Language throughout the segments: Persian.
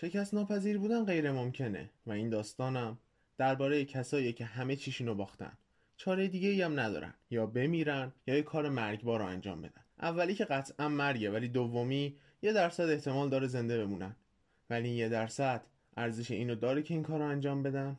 شکست ناپذیر بودن غیر ممکنه و این داستانم درباره کسایی که همه چیشونو باختن. چاره دیگه ای هم ندارن. یا بمیرن یا یه کار مرگبار رو انجام بدن. اولی که قطعا مرگه ولی دومی یه درصد احتمال داره زنده بمونن. ولی یه درصد ارزش اینو داره که این کار انجام بدن.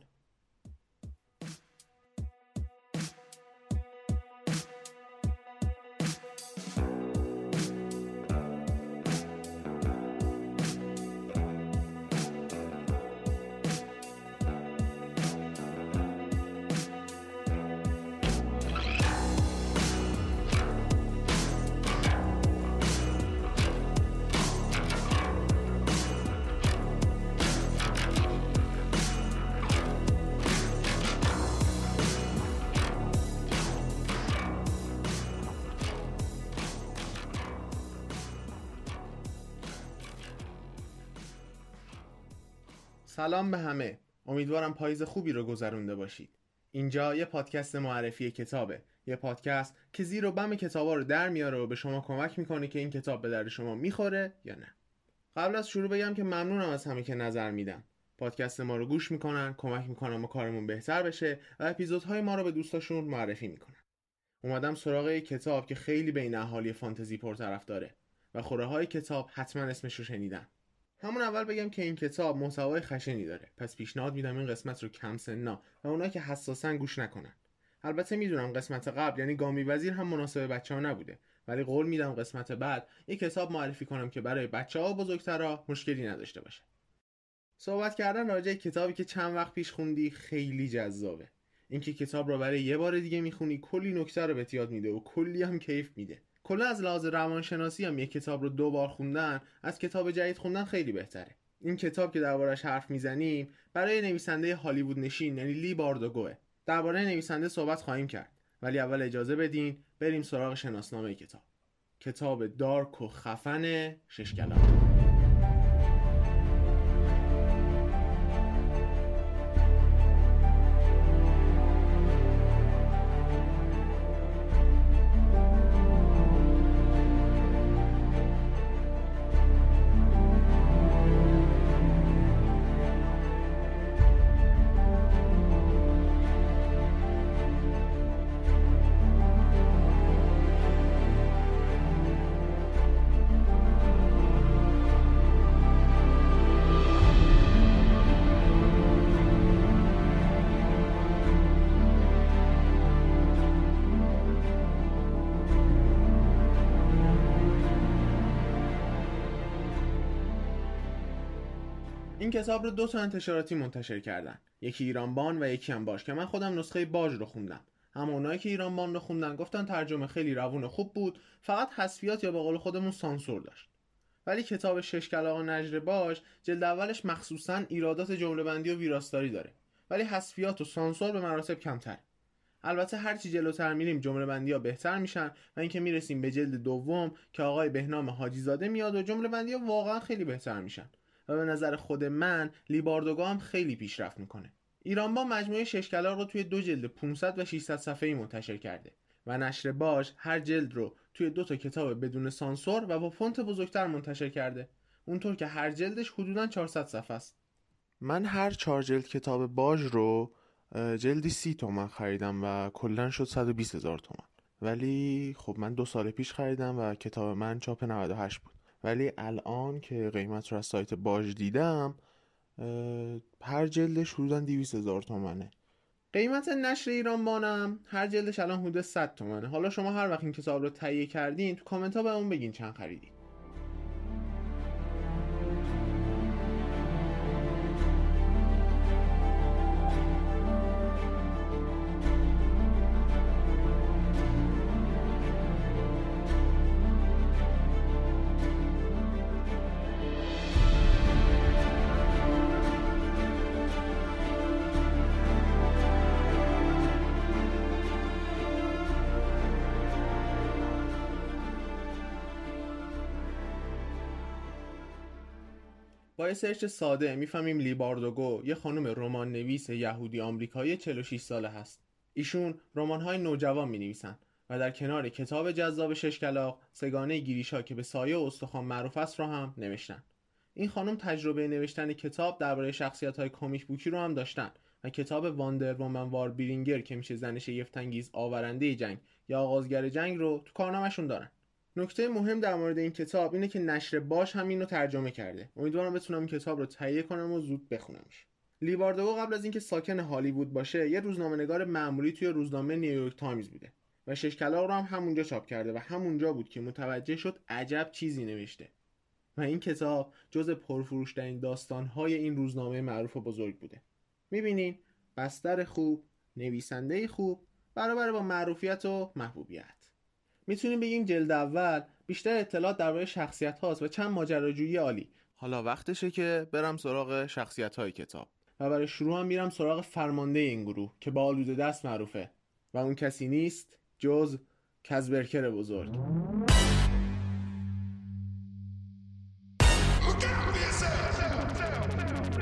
سلام به همه. امیدوارم پاییز خوبی رو گذرونده باشید. اینجا یه پادکست معرفی کتابه. یه پادکست که زیر و بم کتابا رو در میاره و به شما کمک می‌کنه که این کتاب به درد شما می‌خوره یا نه. قبل از شروع بگم که ممنونم از همه که نظر میدن. پادکست ما رو گوش می‌کنن کمک می‌کنن ما کارمون بهتر بشه و اپیزودهای ما رو به دوستاشون معرفی می‌کنن. اومدم سراغ یک کتاب که خیلی بین اهالی فانتزی پرطرف داره و خوره های کتاب حتما اسمش رو شنیدن. همون اول بگم که این کتاب محتوای خشنی داره. پس پیشنهاد میدم این قسمت رو کم سنا و اونایی که حساسن گوش نکنن. البته می‌دونم قسمت قبل یعنی گامی وزیر هم مناسب بچه ها نبوده. ولی قول میدم قسمت بعد یک کتاب معرفی کنم که برای بچه ها و بزرگترها مشکلی نداشته باشه. صحبت کردن راجع کتابی که چند وقت پیش خوندی خیلی جذابه. اینکه کتاب رو برای یه بار دیگه می‌خونی کلی نکته رو بهت یاد میده و کلی هم کیف میده. کلا از لحاظ روانشناسی هم یک کتاب رو دو بار خوندن از کتاب جدید خوندن خیلی بهتره. این کتاب که دربارش حرف می‌زنیم برای نویسنده هالیوود نشین یعنی لی باردوگوه. درباره نویسنده صحبت خواهیم کرد. ولی اول اجازه بدین بریم سراغ شناسنامه کتاب. کتاب دارک و خفن شش این کتاب رو دو تا انتشاراتی منتشر کردن. یکی ایرانبان و یکی هم باش که من خودم نسخه باج رو خوندم. اما اونایی که ایرانبان رو خوندن گفتن ترجمه خیلی روون خوب بود فقط حذفیات یا به قول خودمون سانسور داشت. ولی کتاب شش کلاغ نجر باش جلد اولش مخصوصا ایرادات جمله بندی و ویراستاری داره. ولی حذفیات و سانسور به مراتب کمتر البته هرچی جلوتر میریم جمله بندی ها بهتر میشن و اینکه می‌رسیم به جلد دوم که آقای بهنام حاجی زاده میاد و جمله بندی ها واقعا خیلی بهتر میشن. و به نظر خود من لیباردوگا هم خیلی پیشرفت می‌کنه. ایران با مجموعه شش کلاغ رو توی دو جلد 500 و 600 صفحه‌ای منتشر کرده و نشر باش هر جلد رو توی دو تا کتاب بدون سانسور و با فونت بزرگتر منتشر کرده. اونطور که هر جلدش حدودا 400 صفحه است. من هر چهار جلد کتاب باج رو جلدی سی تومن خریدم و کلا شد 120 هزار تومن. ولی خب من دو سال پیش خریدم و کتاب من چاپ 98 بود. ولی الان که قیمت رو از سایت باج دیدم هر جلدش حدودا 200 هزار تومنه. قیمت نشر ایران بانم هر جلدش الان حدود 100 تومنه. حالا شما هر وقت این کتاب رو تهیه کردین تو کامنت ها به اون بگین چند خریدین. یه search ساده می‌فهمیم لی باردوگو یه خانم رمان نویس یهودی آمریکایی 46 ساله هست. ایشون رمان‌های نوجوان می‌نویسن و در کنار کتاب جذاب شش کلاغ سگانه گریشا که به سایه و استخوان معروف است را هم نوشتن. این خانم تجربه نوشتن کتاب درباره شخصیت های comic book ی رو هم داشتن و کتاب Wonder Woman Warbringer که میشه زن شگفتانگیز آورنده جنگ یا آغازگر جنگ رو تو کارنامهشون دارن نکته مهم در مورد این کتاب اینه که نشر باش هم اینو ترجمه کرده. امیدوارم بتونم این کتاب رو تهیه کنم و زود بخونمش. لیواردو قبل از اینکه ساکن هالیوود باشه یه روزنامه‌نگار معمولی توی روزنامه نیویورک تایمز بوده و شش کلاق رو هم همونجا چاپ کرده و همونجا بود که متوجه شد عجب چیزی نوشته. و این کتاب جز پرفروشترین داستانهای این روزنامه معروف و بزرگ بوده. می‌بینین بستر خوب نویسنده خوب برابر با معروفیت و محبوبیت. می‌تونیم بگیم جلد اول بیشتر اطلاعات درباره شخصیت هاست و چند ماجراجویی عالی. حالا وقتشه که برم سراغ شخصیت های کتاب. و برای شروع هم میرم سراغ فرمانده این گروه که با آلوده دست معروفه و اون کسی نیست جز کزبرکر بزرگ.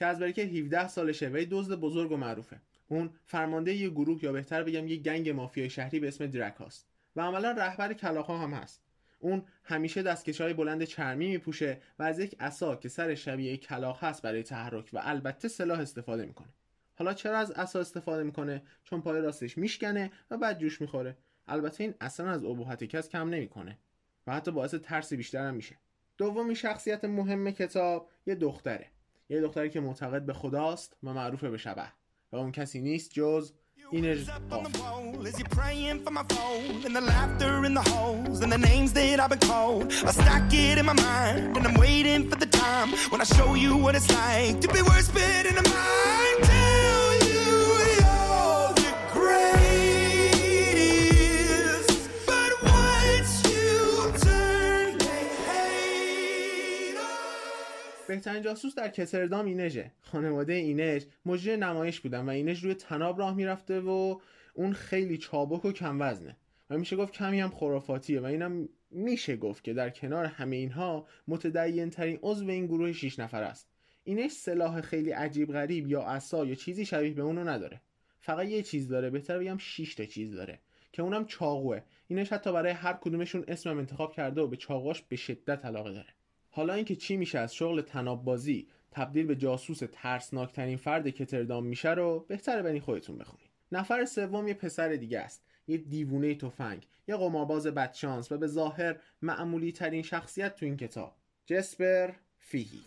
که 17 سالشه و دزد بزرگ و معروفه. اون فرمانده یه گروه یا بهتر بگم یه گنگ مافیای شهری به اسم درک هاست و عملا رهبر کلاخا هم هست. اون همیشه دستکش های بلند چرمی میپوشه و از یک عصا که سر شبیه کلاخ هست برای تحرک و البته سلاح استفاده می‌کنه. حالا چرا از عصا استفاده می‌کنه؟ چون پای راستش میشکنه و بعد جوش می‌خوره. البته این اصلا از ابهت کس کم نمی‌کنه و حتی باعث ترس بیشتر هم میشه. دومی شخصیت مهم کتاب یه دختره. یه دختری که معتقد به خداست و معروف به شبه. و اون کسی نیست جز اینرژ بهترین جاسوس در کتردام اینجه خانواده اینج مجری نمایش بودن و اینج روی تناب راه می‌رفته و اون خیلی چابک و کم وزنه. و میشه گفت کمی هم خرافاتیه و اینم میشه گفت که در کنار همه اینها متدین ترین عضو این گروه 6 نفر است. اینش سلاح خیلی عجیب غریب یا عصا یا چیزی شبیه به اونو نداره. فقط یه چیز داره. بهتر بگم 6 تا چیز داره. که اونم چاقوه. اینش حتی برای هر کدومشون اسمم انتخاب کرده و به چاقواش به شدت علاقه داره. حالا اینکه چی میشه از شغل تناب بازی تبدیل به جاسوس ترسناکترین فرد کتردام میشه رو بهتره برین خودتون بخونید نفر سوم یه پسر دیگه است. یه دیوونه تفنگ یه قمارباز بدشانس و به ظاهر معمولی ترین شخصیت تو این کتاب جسپر فیهی.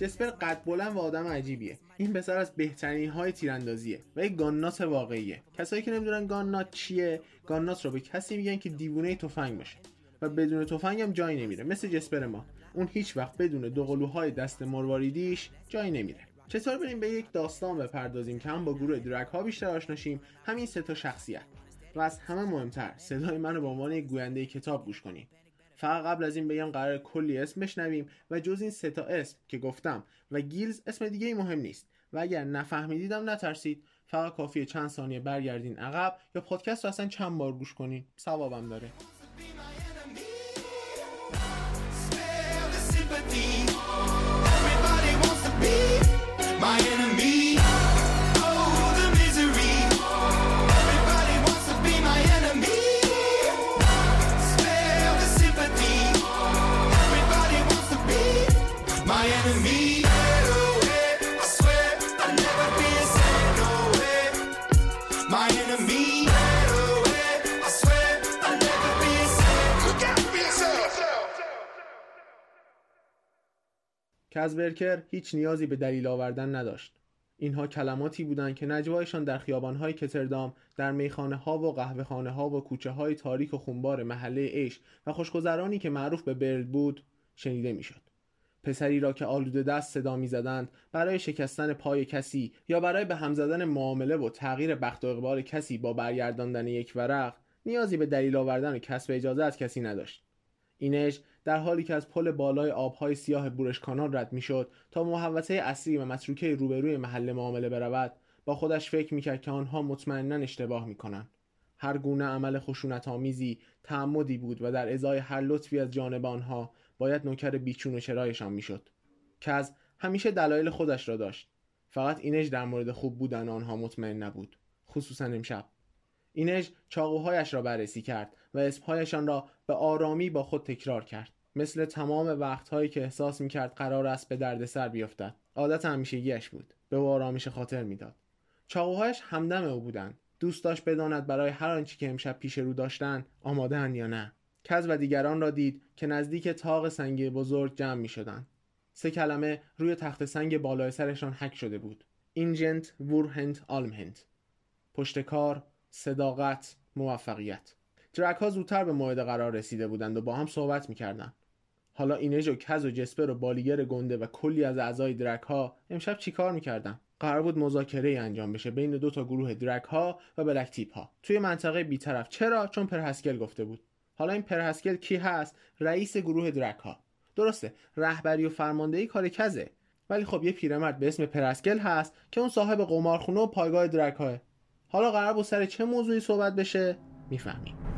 جسپر قد بلند و آدم عجیبیه. این پسر از بهترین های تیراندازیه و یک گاننات واقعیه. کسایی که نمی‌دونن گاننات چیه گاننات رو به کسی میگن که دیوونه تفنگ باشه و بدون تفنگ هم جایی نمیره. مثل جسپر ما. اون هیچ وقت بدون دو قلوهای دست مرواریدیش جایی نمیره. چطور بریم به یک داستان بپردازیم که هم با گروه درک ها بیشتر آشناشیم همین سه تا شخصیت. و از همه مهمتر صدای من رو به عنوان یک گوینده کتاب گوش کنیم فقط قبل از این بگم قرار کلی اسم بشنویم و جز این سه تا اسم که گفتم و گیلز اسم دیگه ای مهم نیست و اگر نفهمیدیدم نترسید. فقط کافیه چند ثانیه برگردین عقب یا پادکست رو اصلا چند بار گوش کنین. ثوابم داره. کزبرکر هیچ نیازی به دلیل آوردن نداشت اینها کلماتی بودند که نجوایشان در خیابانهای کتردام در میخانه ها و قهوه خانه ها و کوچه های تاریک و خونبار محله عیش و خوشگذرانی که معروف به برد بود شنیده می‌شد. پسری را که آلوده دست صدا می‌زدند برای شکستن پای کسی یا برای به هم زدن معامله و تغییر بخت و اقبال کسی با برگرداندن یک ورق نیازی به دلیل آوردن و کسب اجازه از کسی نداشت اینش در حالی که از پل بالای آبهای سیاه بورش کانال رد می‌شد تا محوطه اصلی و متروکه روبروی محل معامله برود با خودش فکر می‌کرد که آنها مطمئنا اشتباه می‌کنند. هر گونه عمل خشونت آمیزی تعمدی بود و در ازای هر لطفی از جانب آنها باید نوکر بیچون و چرایشان می‌شد که از همیشه دلایل خودش را داشت. فقط اینج در مورد خوب بودن آنها مطمئن نبود خصوصا امشب. اینج چاقوهایش را بررسی کرد و اسمهایشان را به آرامی با خود تکرار کرد مثل تمام وقتهایی که احساس می‌کرد قرار است به دردسر بیفتد عادت همیشگیش بود به او آرامش خاطر می‌داد چاقوهایش همدم او بودند دوست داشت بداند برای هر آنچه که امشب پیش رو داشتند آماده یا نه کز و دیگران را دید که نزدیک تاق سنگی بزرگ جمع می شدن. سه کلمه روی تخت سنگ بالای سرشان حک شده بود. اینجنت وورهنت آلمهنت. پشتکار، صداقت، موفقیت. درک ها زودتر به موعد قرار رسیده بودند و با هم صحبت می‌کردند. حالا اینج و کز و جسپر و بالیگر گنده و کلی از اعضای درک ها امشب چیکار می‌کردن؟ قرار بود مذاکره انجام بشه بین دو تا گروه درک ها و بلک تیپ ها توی منطقه بیطرف. چرا؟ چون پرهسکل گفته بود. حالا این پرهسکل کی هست؟ رئیس گروه درک ها درسته. رهبری و فرماندهی کار کزه. ولی خب یه پیرمرد به اسم پرهسکل هست که اون صاحب قمارخونه و پایگاه درک ها حالا قرار بود سر چه موضوعی صحبت بشه؟ می‌فهمیم.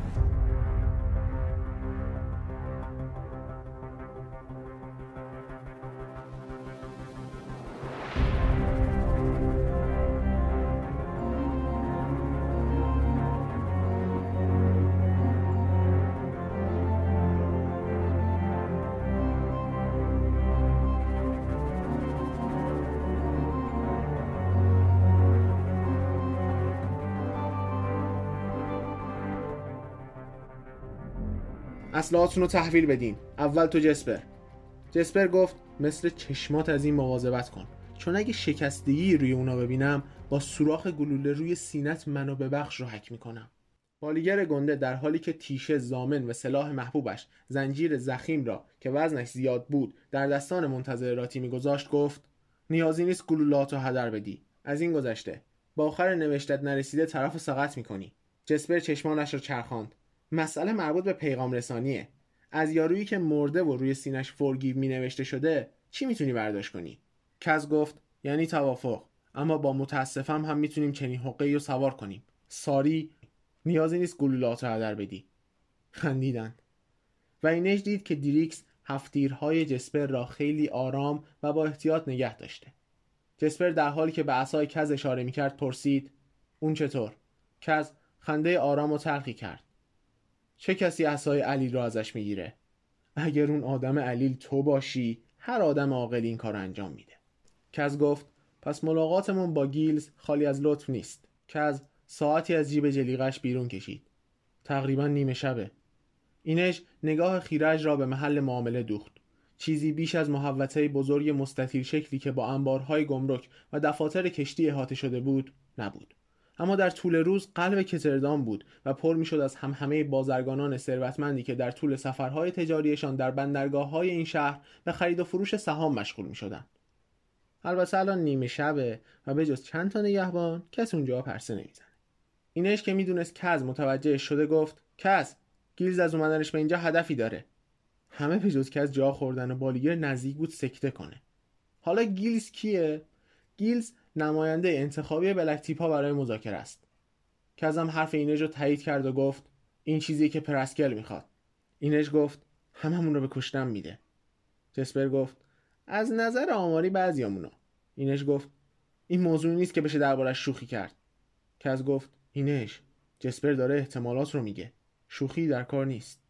اسلحاتون رو تحویل بدین. اول تو جسپر. جسپر گفت مثل چشمات از این مواظبت کن. چون اگه شکستگی روی اونا ببینم با سوراخ گلوله روی سینت منو ببخش رو حک می‌کنم. بالیگر گنده در حالی که تیشه زامن و سلاح محبوبش زنجیر زخیم را که وزنش زیاد بود در دستان منتظر راتی میگذاشت گفت نیازی نیست گلولات رو هدر بدی. از این گذشته. با آخر نوشتت نرسیده طرف سقط می‌کنی. جسپر چشمانش را چرخاند. مسئله مربوط به پیغام رسانیه. از یارویی که مرده و روی سینش فورگیو می نوشته شده چی می‌تونی برداشت کنی؟ کز گفت یعنی توافق. اما با متاسفم هم می‌تونیم چنین حقه رو سوار کنیم. ساری نیازی نیست گلولات رو هدر بدی. خندیدن. و اینش دید که دیریکس هفتیرهای جسپر را خیلی آرام و با احتیاط نگه داشته. جسپر در حالی که به عصای کز اشاره می‌کرد پرسید اون چطور؟ کز خنده آرام و تلخی کرد. چه کسی عصای علیل رو ازش می‌گیره؟ اگر اون آدم علیل تو باشی هر آدم عاقل این کار انجام میده. کز گفت پس ملاقاتمون با گیلز خالی از لطف نیست. کز ساعتی از جیب جلیقش بیرون کشید. تقریبا نیمه شبه. اینش نگاه خیرج را به محل معامله دوخت. چیزی بیش از محوطه بزرگ مستطیل شکلی که با انبارهای گمرک و دفاتر کشتی احاطه شده بود نبود. اما در طول روز قلب کتردام بود و پر می‌شد از هم همه بازرگانان ثروتمندی که در طول سفرهای تجاریشان در بندرگاه های این شهر به خرید و فروش سهام مشغول می شدن. البته الان نیمه شبه و به جز چند تا نگهبان کس اونجا پرسه نمی‌زنه. اینش که می‌دونست کز متوجه شده گفت کز گیلز از اومدنش به اینجا هدفی داره. همه به جز کز جا خوردن و بالیگر نزدیک بود سکته کنه. حالا گیلز کیه؟ گیلز نماینده انتخابی بلک ها برای مذاکره است. کزم حرف اینج رو تایید کرد و گفت این چیزی که پرسکل می‌خواد. اینج گفت هممون رو به کشتن میده. جسپر گفت از نظر آماری بعضیامونو. اینش گفت این موضوع نیست که بشه دربارش شوخی کرد. کز گفت اینش جسپر داره احتمالات رو میگه. شوخی در کار نیست.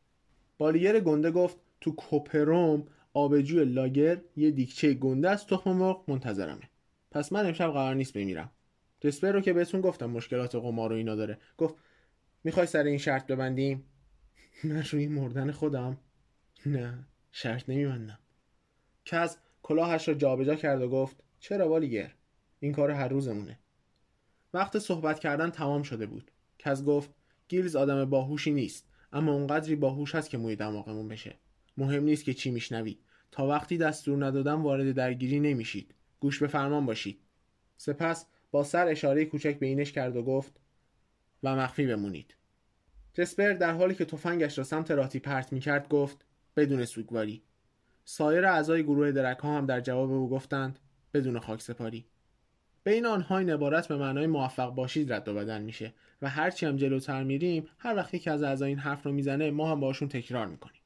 بالیر گنده گفت تو کوپروم آبجو لاگر یه دیکچه گنده از تخم مرغ منتظرمه. پس من امشب قرار نیست بمیرم. دسپر رو که بهتون گفتم مشکلات قمار و اینا داره. گفت می‌خوای سر این شرط ببندیم؟ من روی مردن خودم؟ نه شرط نمیبندم. کز کلاهش را جابجا کرد و گفت چرا والیگر این کار هر روزمونه. وقت صحبت کردن تمام شده بود. کز گفت گیلز آدم باهوشی نیست اما اونقدری باهوش هست که موی دماغمون بشه. مهم نیست که چی میشنوید. تا وقتی دستور ندادم وارد درگیری نمیشید. گوش به فرمان باشید. سپس با سر اشاره کوچک به اینش کرد و گفت و مخفی بمونید. جسپر در حالی که تفنگش را سمت راتی پرت می‌کرد گفت بدون سوگواری. سایر اعضای گروه درک ها هم در جواب او گفتند بدون خاک سپاری بین آنها این عبارت به معنای موفق باشید رد و بدل میشه و هرچی هم جلوتر میریم هر وقتی که از اعضای این حرف رو می‌زنه ما هم باشون تکرار می‌کنیم.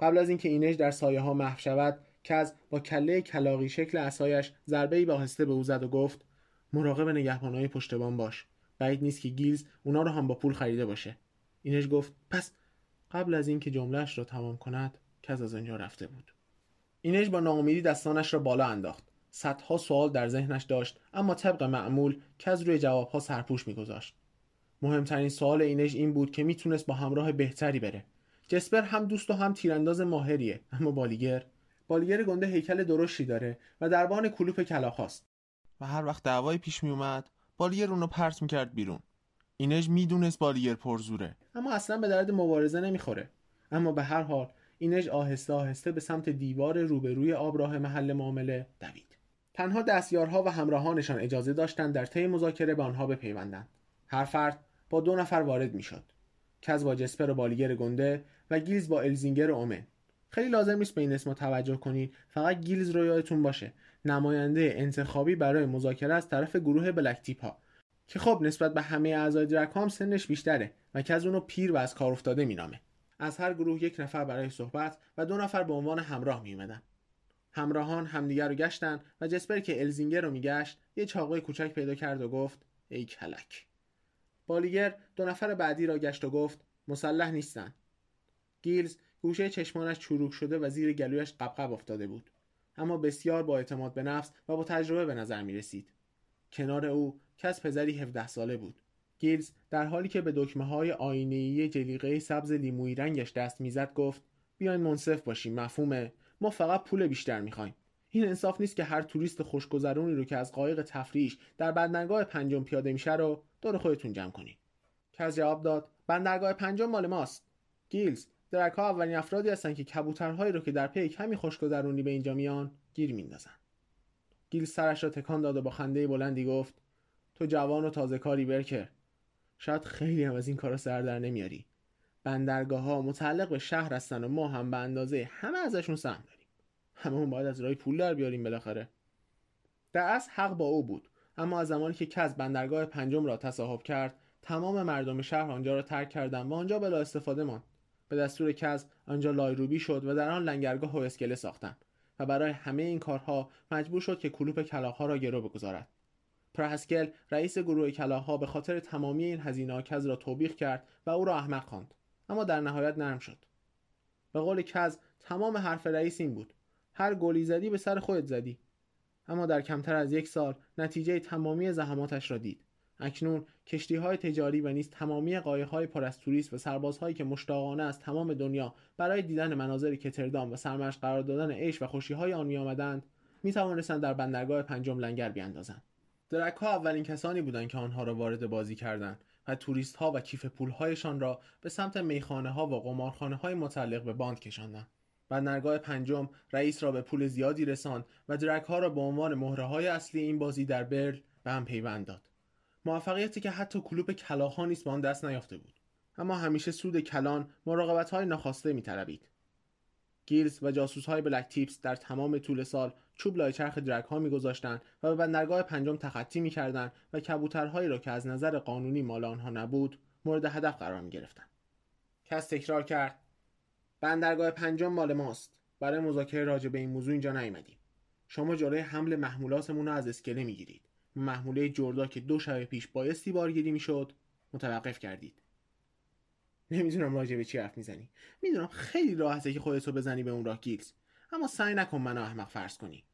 قبل از اینکه اینش در سایه ها محو شود کز با کله کلاقی شکل اسایش ضربه ای با هسته به او زد و گفت مراقب نگهبانای پشتبان باش. بعید نیست که گیلز اونا رو هم با پول خریده باشه. اینش گفت پس قبل از اینکه جملهش را تمام کند کز از آنجا رفته بود. اینش با ناامیدی دستانش را بالا انداخت. صدها سوال در ذهنش داشت اما طبق معمول کز روی جوابها سرپوش میگذاشت. مهمترین سوال اینش این بود که می‌تونست با همراه بهتری بره. جسپر هم دوست و هم تیرانداز ماهریه اما بالیگر بالیگر گنده هیکل درشتی داره و دربان کلوپ کلاخاست. و هر وقت دعوای پیش می اومد بالیگر اونو پرت می‌کرد بیرون. اینج می‌دونست بالیگر پرزوره. اما اصلا به درد مبارزه نمی‌خوره. اما به هر حال اینژ آهسته آهسته به سمت دیوار روبروی آبراه محل معامله دوید. تنها دستیارها و همراهانشان اجازه داشتند در طی مذاکره به آنها بپیوندند. هر فرد با دو نفر وارد می‌شد. کز با جسپر و بالیگر گنده و گیلز با الزینگر و اومن. خیلی لازم نیست به این اسم توجه کنید فقط گیلز رو یادتون باشه. نماینده انتخابی برای مذاکره از طرف گروه Black Tip ها. که خب نسبت به همه اعضای درگ هم سنش بیشتره و کز اونو پیر و از کار افتاده مینامه. از هر گروه یک نفر برای صحبت و دو نفر به عنوان همراه میومدن همراهان همدیگر رو گشتن و جسپر که الزینگر رو میگشت یه چاقوی کوچک پیدا کرد و گفت ای کلک. بالیگر دو نفر بعدی را گشت و گفت مسلح نیستن. گیلز گوشه چشمانش چروک شده و زیر گلویش قبقب افتاده بود. اما بسیار با اعتماد به نفس و با تجربه به نظر می رسید. کنار او کس پزری 17 ساله بود. گیلز در حالی که به دکمه های آینه‌ای جلیقه سبز لیمویی رنگش دست می‌زد گفت بیاین منصف باشیم مفهومه ما فقط پول بیشتر می‌خوایم. این انصاف نیست که هر توریست خوشگذرونی رو که از قایق تفریحیش در بندرگاه پنجم پیاده میشه رو دور خودتون جمع کنید. کز جواب داد بندرگاه پنجم مال ماست. گیلز درگ ها اولین افرادی هستن که کبوترهایی رو که در پی کمی خوشگذرونی به اینجا میان گیر میندازن. گیل سرش را تکان داد و با خنده بلندی گفت تو جوان و تازه کاری برکر. شاید خیلی هم از این کارا سر در نمیاری. بندرگاه ها متعلق به شهر هستن و ما هم به اندازه همه ازشون سهم داریم. همه باید از رای پول در بیاریم بالاخره. در اصل حق با او بود. اما از زمانی که کز بندرگاه پنجم را تصاحب کرد تمام مردم شهر آنجا را ترک کردند و آنجا بلا استفاده ماند. به دستور کز آنجا لایروبی شد و در آن لنگرگاه و اسکله ساختند و برای همه این کارها مجبور شد که کلوپ کلاهها را گرو بگذارد. پرهسکل رئیس گروه کلاهها به خاطر تمامی این هزینه کز را توبیخ کرد و او را احمق خواند اما در نهایت نرم شد. به قول کز تمام حرف رئیس این بود هر گلی زدی به سر خودت زدی. اما در کمتر از یک سال نتیجه تمامی زحماتش را دید. اکنون کشتی های تجاری و نیز تمامی قایق های پر از توریست و سربازهایی که مشتاقانه از تمام دنیا برای دیدن مناظر کتردام و سرمش قرار دادن عیش و خوشی های آن می آمدند می توانستند در بندرگاه پنجم لنگر بیاندازند درک ها اولین کسانی بودند که آنها را وارد بازی کردند و توریست ها و کیف پول هایشان را به سمت میخانه ها و قمارخانه های متعلق به باند کشاندند. بندرگاه پنجم رئیس را به پول زیادی رساند و درک ها را به عنوان مهره های اصلی این بازی در برل به هم پیوند داد. موفقیتی که حتی کلوپ کلاها نیست به آن دست نیافته بود. اما همیشه سود کلان مراقبت های ناخواسته میطلبید. گیلز و جاسوس های بلک تیپس در تمام طول سال چوب لای چرخ درک ها میگذاشتند و به بندرگاه پنجم تخطی می‌کردند و کبوترهایی را که از نظر قانونی مال آنها نبود مورد هدف قرار می گرفتن. کس تکرار کرد بندرگاه پنجم مال ماست. برای مذاکره راجع به این موضوع اینجا نیومدیم. شما جلوی حمل محمولاتمون رو از اسکله می‌گیرید. محموله جردا که دو شب پیش بایستی بارگیری می‌شد متوقف کردید. نمی‌دونم راجع به چی حرف می‌زنی. می‌دونم خیلی راحته که خودتو بزنی به اون راه گیلز. اما سعی نکن منو احمق فرض کنی.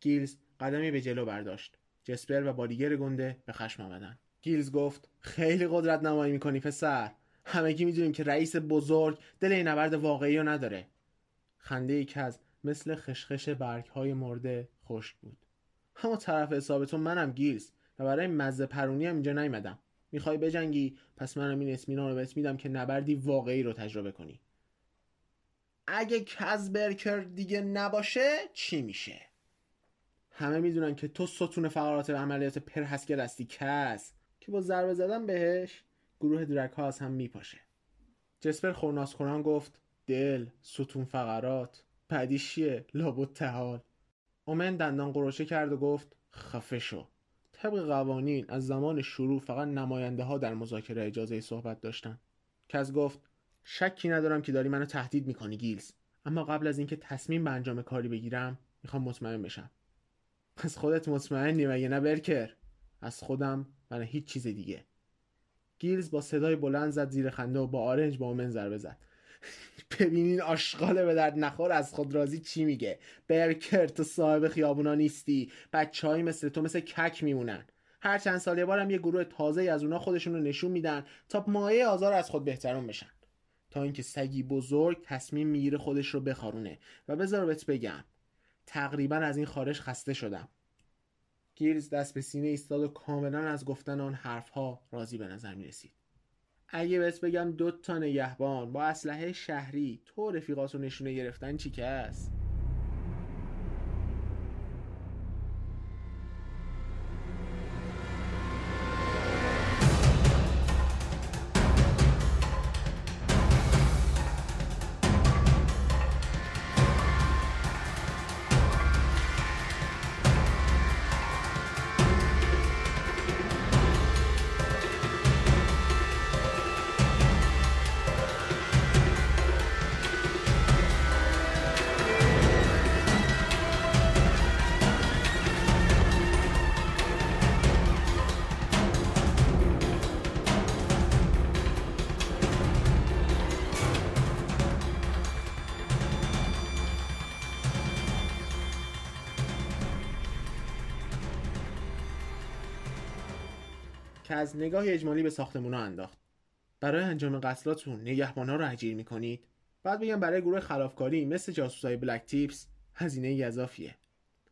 گیلز قدمی به جلو برداشت. جسپر و بالیگر گنده به خشم آمدن. گیلز گفت خیلی قدرت نمایی می‌کنی پسر. همگی می‌دونیم که رئیس بزرگ دل این نبرد واقعی رو نداره. خنده کز مثل خشخش برگ های مرده خشک بود. اما طرف حسابتون منم گیلز و برای مزه پرونی هم اینجا نیومدم. می‌خوای بجنگی؟ پس منم این اسمینا رو بهت میدم که نبردی واقعی رو تجربه کنی. اگه کزبرکر دیگه نباشه چی میشه؟ همه می‌دونن که تو ستون فقرات عملیات پرهسکر هستی کس. که با ضربه زدن بهش گروه درک ها از هم میپاشه. جسپر خورناس کنان گفت دل ستون فقرات. بعدیش چیه؟ لابد تحال. اومن دندان قروشه کرد و گفت خفه شو. طبق قوانین از زمان شروع فقط نماینده ها در مذاکره اجازه صحبت داشتن. کس گفت شکی ندارم که داری منو تهدید می‌کنی گیلز. اما قبل از اینکه تصمیم به انجام کاری بگیرم می‌خوام مطمئن بشم. از خودت مطمئنی مگه نه برکر؟ از خودم و هیچ چیز دیگه. گیلز با صدای بلند زد زیر خنده و با آرنج با اومن ضربه زد. ببینین آشغال به درد نخور از خود راضی چی میگه؟ برکر تو صاحب خیابونا نیستی. بچه مثل تو مثل کک میمونن. هر چند سال یه بارم یه گروه تازه از اونا خودشون رو نشون میدن تا مایه آزار از خود بهترون بشن. تا اینکه سگی بزرگ تصمیم می‌گیره خودش رو بخارونه. و بذار بهت بگم تقریبا از این خارش خسته شدم. گیرز دست به سینه ایستاد و کاملا از گفتن آن حرفها راضی به نظر می رسید. اگه بهت بگم دو تا نگهبان با اسلحه شهری تو رفیقات رو نشونه گرفتن چی که؟ از نگاه اجمالی به ساختمونا انداخت. برای انجام قتلاتون نگهبانا رو اجیر می‌کنید. بعد بگم برای گروه خلافکاری مثل جاسوسای بلک تیپس هزینه اضافیه.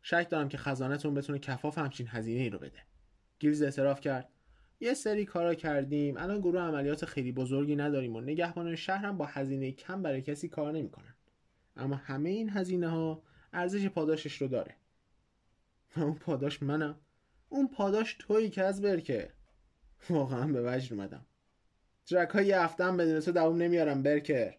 شک دارم که خزانتون بتونه کفاف همچین هزینه ای رو بده. گیلز اعتراف کرد. یه سری کارا کردیم. الان گروه عملیات خیلی بزرگی نداریم و نگهبانان شهر هم با هزینه کم برای کسی کار نمی‌کنن. اما همه این هزینه ها ارزش پاداشش رو داره. و اون پاداش منم. اون پاداش تویی که از برکه. واقعا به وجد اومدم. ترک های یه هفته هم بدون تو دوام نمیارم برکر.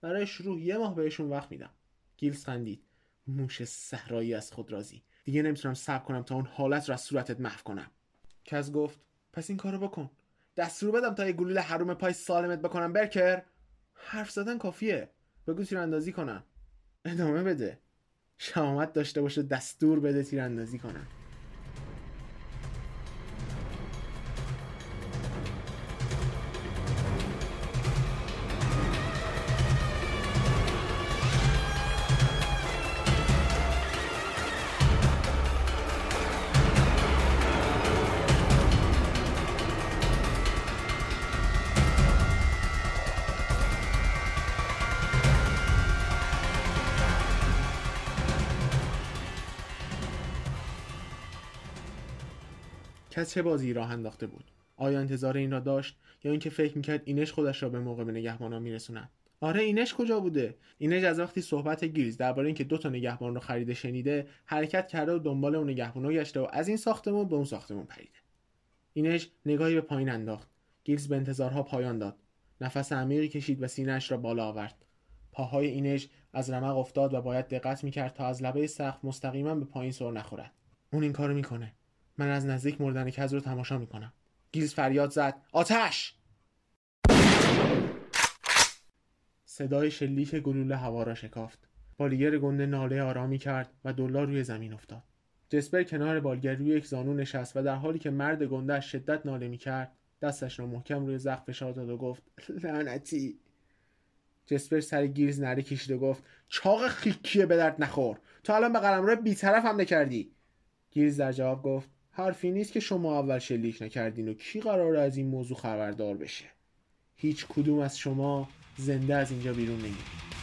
برای شروع یه ماه بهشون وقت میدم. گیلز خندید. موش صحرایی از خود رازی دیگه نمی‌تونم صبر کنم تا اون حالت رو از صورتت محو کنم. کز گفت پس این کارو بکن. دستور بدم تا یه گلوله حروم پای سالمت بکنم. برکر حرف زدن کافیه. بگو تیراندازی کنم. ادامه بده. شهامت داشته باشه دستور بده تیراندازی کنم. چه بازی راه انداخته بود؟ آیا انتظار این را داشت یا اینکه فکر می‌کرد اینش خودش را به موقع به نگهبانا میرسوند آره اینش کجا بوده؟ اینش از وقتی صحبت گیریز درباره اینکه دو تا نگهبان رو خریده شنیده حرکت کرده و دنبال اون نگهبانا گشته و از این ساختمون به اون ساختمون پریده. اینش نگاهی به پایین انداخت. گیلز به انتظارها پایان داد. نفس عمیقی کشید و سینهاش را بالا آورد. پاهای اینش از رمق افتاد و باید دقت می‌کرد تا از لبه سقف مستقیما به پایین سر نخورد. اون این کارو می‌کنه. من از نزدیک مردن کز رو تماشا می‌کنم. گیلز فریاد زد. آتش! صدای شلیک گلوله هوا را شکافت. بالگر گنده ناله آرامی کرد و دلار روی زمین افتاد. جسپر کنار بالگر روی یک زانو نشست و در حالی که مرد گنده از شدت ناله می‌کرد دستش را محکم روی زخم فشار داد و گفت لعنتی. جسپر سر گیلز نره کشید و گفت چاق خیکیه به درد نخور. تو الان به قلمرو بیطرف حمله کردی گیلز در جواب گفت حرفی نیست که شما اول شلیک نکردین و کی قرار از این موضوع خبردار بشه. هیچ کدوم از شما زنده از اینجا بیرون نمیرید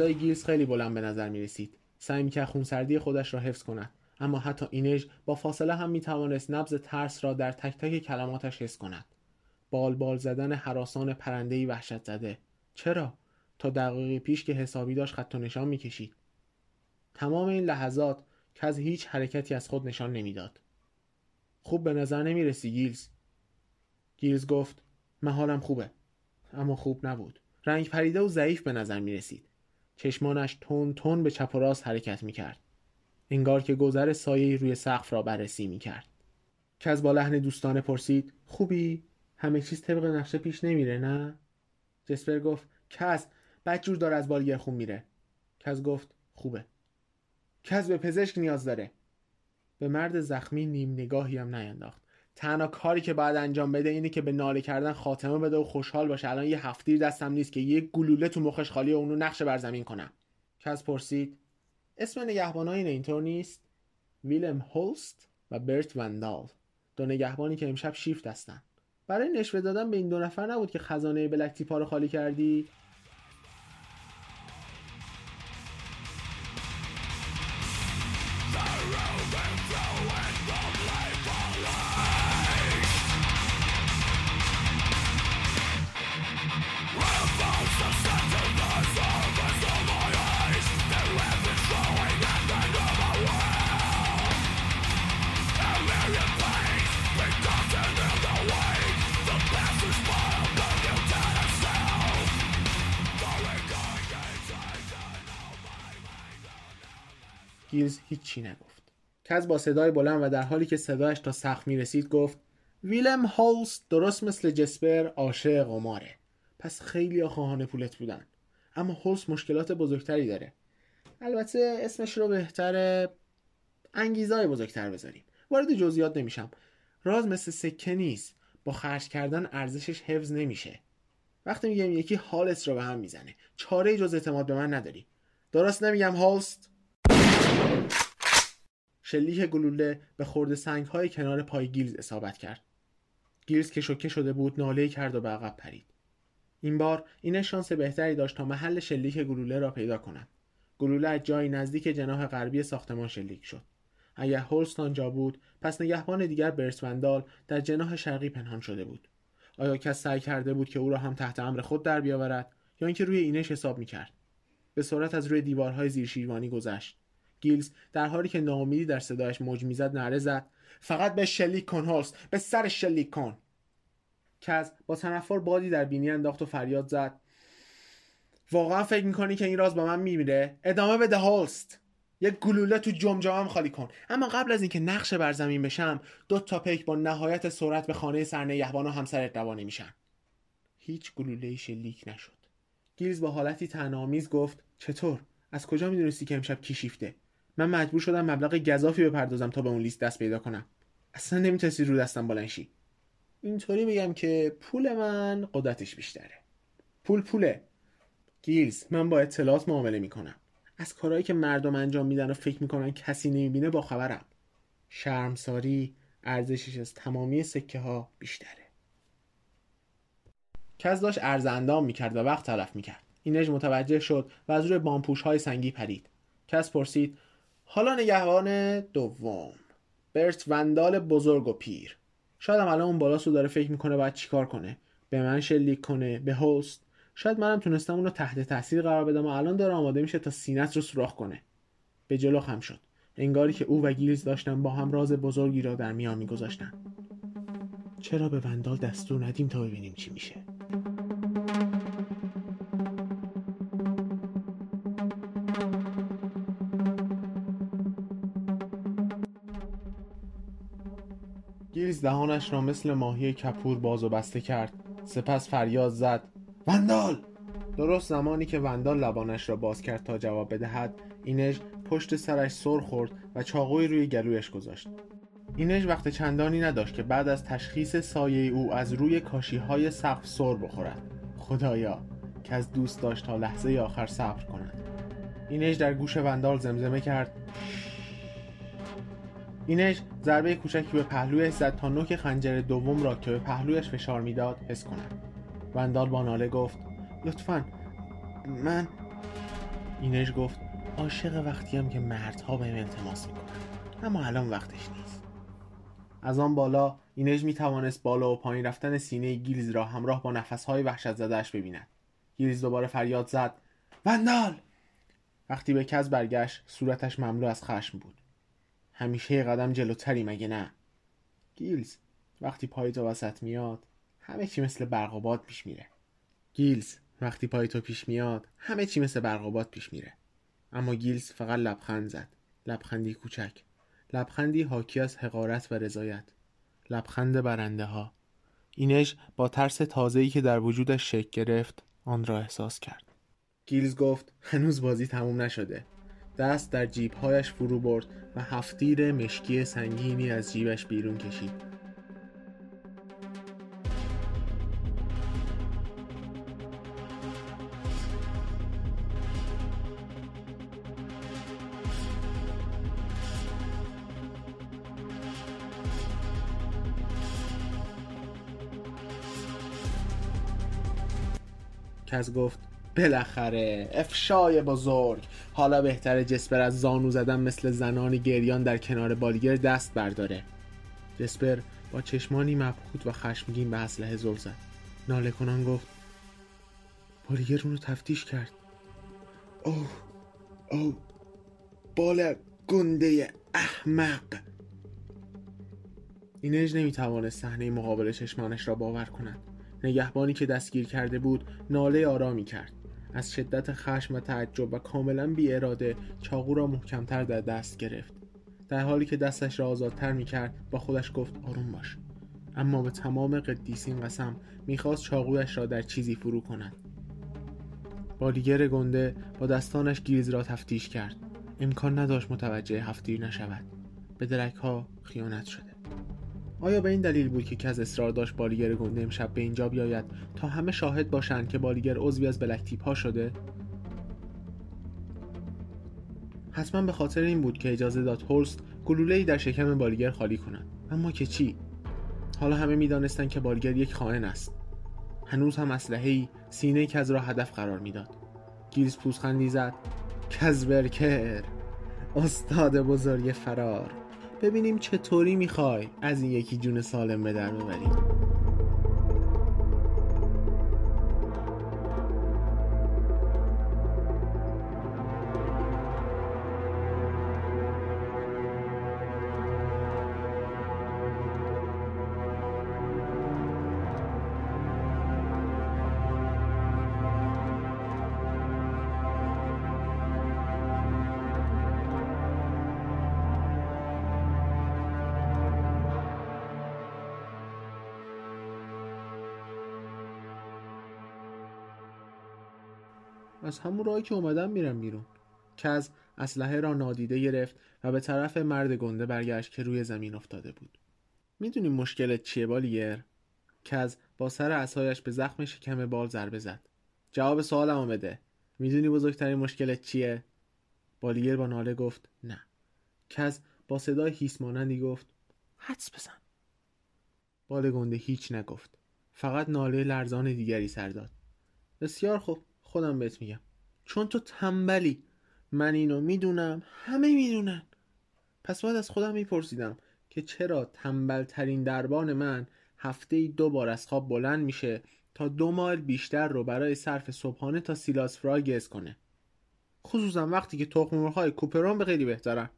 صدای گیلز خیلی بلند به نظر می رسید سعی می کرد خونسردی خودش را حفظ کند. اما حتی اینج با فاصله هم می توانست نبض ترس را در تک تک کلماتش حس کند. بال بال زدن هراسان پرنده‌ی وحشت زده. چرا؟ تا دقیقه پیش که حسابی داشت خط و نشان می‌کشید. تمام این لحظات کز هیچ حرکتی از خود نشان نمی‌داد. خوب به نظر نمی رسی گیلز؟ گیلز گفت من حالم خوبه. اما خوب نبود. رنگ پریده و ضعیف به نظر می رسید چشمانش تون تون به چپ و راست حرکت می کرد انگار که گذر سایه روی سقف را بررسی می کرد که از با لحن دوستانه پرسید خوبی؟ همه چیز طبق نقشه پیش نمیره نه؟ جسپر گفت کس بدجور داره از بالگر خون میره. کس گفت خوبه. کس به پزشک نیاز داره. به مرد زخمی نیم نگاهی هم نینداخت. تنها کاری که باید انجام بده اینه که به ناله کردن خاتمه بده و خوشحال باشه. الان یه هفتیر دستم نیست که یه گلوله تو مخش خالی اونو نقشه بر زمین کنم. کس پرسید اسم نگهبانای اینطور نیست؟ ویلم هولست و برت وندال. دو نگهبانی که امشب شیفت هستن. برای نشوه دادن به این دو نفر نبود که خزانه بلک تیپا رو خالی کردی؟ هیچی نگفت. کز با صدای بلند و در حالی که صدایش تا سخت می رسید گفت ویلم هولز درست مثل جسپر عاشق قماره پس خیلی خواهان پولت بودن. اما هولز مشکلات بزرگتری داره. البته اسمش رو بهتر انگیزای بزرگتر بذاریم. وارد جزئیات نمیشم. راز مثل سکه نیست. با خرج کردن ارزشش حفظ نمیشه. وقتی میگم یکی حالت رو به هم می‌زنه. چاره جز اعتماد به من نداری. درست نمیگم هولست شلیک گلوله به خورده سنگ های کنار پای گیلز اصابت کرد. گیلز که شوکه شده بود ناله کرد و به عقب پرید. این بار این شانس بهتری داشت تا محل شلیک گلوله را پیدا کند. گلوله از جایی نزدیک جناح غربی ساختمان شلیک شد. اگر هولستان جا بود پس نگهبان دیگر برسوندال در جناح شرقی پنهان شده بود. آیا کس سعی کرده بود که او را هم تحت امر خود در بیاورد یا اینکه روی اینش حساب می‌کرد به سرعت از روی دیوارهای زیرشیروانی گذشت گیلز در حالی که ناامیدی در صدایش موج می‌زد نره زد. فقط به شلیک کن هولست به سر شلیک کن. کز با تنفر بادی در بینی انداخت و فریاد زد. واقعا فکر می‌کنی که این راز با من میمیره؟ ادامه بده هولست یک گلوله تو جمجمم خالی کن. اما قبل از اینکه نقشه بر زمین بشم دو تا پیک با نهایت سرعت به خانه سرنگهبان و همسرت روانه میشن هیچ گلوله شلیک نشد. گیلز با حالتی تنامیز گفت چطور؟ از کجا می‌دونستی که امشب کی شیفته؟ من مجبور شدم مبلغ گذافی بپردازم تا به اون لیست دست پیدا کنم. اصلا نمی‌تونستی رو دستم بلنشی اینطوری بگم که پول من قدرتش بیشتره. پول پوله. گیلز من با اطلاعات معامله می‌کنم. از کارهایی که مردم انجام میدن و فکر می‌کنن کسی نمی‌بینه با خبرم شرمساری ارزشش از تمامی سکه ها بیشتره. کس داشت ارز اندام می‌کرد و وقت تلف می‌کرد. اینج متوجه شد و از روی بامپوش های سنگی پرید. کس پرسید حالا نگهبان دوم. برت وندال بزرگ و پیر. شاید هم الان اون بالا رو داره فکر می‌کنه باید چیکار کنه. به من شلیک کنه به هست. شاید منم تونستم اون رو تحت تاثیر قرار بدم و الان داره آماده میشه تا سینت رو سوراخ کنه. به جلو خم شد. انگاری که او و گیلز داشتن با هم راز بزرگی را در میان میگذاشتن. چرا به وندال دستور ندیم تا ببینیم چی میشه؟ دهانش را مثل ماهی کپور باز و بسته کرد. سپس فریاد زد. وندال! درست زمانی که وندال لبانش را باز کرد تا جواب بدهد اینج پشت سرش سر خورد و چاقوی روی گلویش گذاشت. اینج وقت چندانی نداشت که بعد از تشخیص سایه او از روی کاشی های سقف سر بخورد. خدایا که از دوست داشت تا لحظه آخر صبر کند. اینج در گوش وندال زمزمه کرد. اینش ضربه کوچکی به پهلویش زد تا نوک خنجر دوم را که به پهلویش فشار می‌داد حس کند وندال با ناله گفت لطفا من اینش گفت عاشق وقتی هم که مردها بهم التماس می‌کنن اما الان وقتش نیست. از آن بالا اینج می توانست بالا و پایین رفتن سینه گیلز را همراه با نفسهای وحشت زدهش ببیند. گیلز دوباره فریاد زد وندال! وقتی به کز برگشت صورتش مملو از خشم بود. همیشه قدم جلوتری مگه نه؟ گیلز وقتی پای تو وسط میاد همه چی مثل برق و باد پیش میره. گیلز وقتی پای تو پیش میاد همه چی مثل برق و باد پیش میره. اما گیلز فقط لبخند زد. لبخندی کوچک. لبخندی حاکی از حقارت و رضایت. لبخند برنده ها اینژ با ترس تازه‌ای که در وجودش شکل گرفت آن را احساس کرد. گیلز گفت هنوز بازی تموم نشده. دست در جیبهایش فرو برد و هفتیر مشکی سنگینی از جیبش بیرون کشید. کس گفت بالاخره. افشای بزرگ. حالا بهتر جسپر از زانو زدن مثل زنان گریان در کنار بالگر دست برداره. جسپر با چشمانی مبهوت و خشمگین به اسلحه زل زد. ناله کنان گفت بالگر اونو تفتیش کرد. اوه اوه بال گنده احمق. اینج نمی‌توانست صحنه مقابل چشمانش را باور کند. نگهبانی که دستگیر کرده بود ناله آرامی کرد. از شدت خشم و تعجب و کاملا بی اراده چاقو را محکمتر در دست گرفت. در حالی که دستش را آزادتر می کرد با خودش گفت آروم باش. اما به تمام قدیسین قسم می‌خواست چاقویش را در چیزی فرو کند. بالیگر گنده با دستانش گیز را تفتیش کرد. امکان نداشت متوجه هفتیر نشود. به درک ها خیانت شده. آیا به این دلیل بود که کز اصرار داشت بالیگر گنده امشب به اینجا بیاید تا همه شاهد باشند که بالیگر عضوی از بلک ها شده؟ حتما به خاطر این بود که اجازه داد هولست گلوله ای در شکم بالیگر خالی کند. اما که چی؟ حالا همه می‌دانستند که بالیگر یک خائن است. هنوز هم اسلحه سینه کز را هدف قرار می‌داد. گیرز پوزخندی زد. کزبرکر استاد بزرگ فرار. ببینیم چطوری می‌خوای از این یکی جون سالم به در ببریم. از همون راهی که اومدم میرم بیرون کز اسلحه را نادیده گرفت و به طرف مرد گنده برگشت که روی زمین افتاده بود. می‌دونی مشکلت چیه بالیر کز با سر اسایش به زخم شکم بال ضربه زد. جواب سوالمو بده. می‌دونی بزرگترین مشکلت چیه؟ بالیر با ناله گفت نه. کز با صدای هیس مانندی گفت حدس بزن. بال گنده هیچ نگفت. فقط ناله لرزان دیگری سر داد. بسیار خوب. خودم بهت میگم. چون تو تنبلی. من اینو می‌دونم همه می‌دونن. پس باید از خودم میپرسیدم که چرا تنبل ترین دربان من هفته ای دو بار از خواب بلند میشه تا دو مایل بیشتر رو برای صرف صبحانه تا سیلاس فرای کنه؟ خصوصا وقتی که تخم مرغ‌های کوپرون به خیلی بهترن.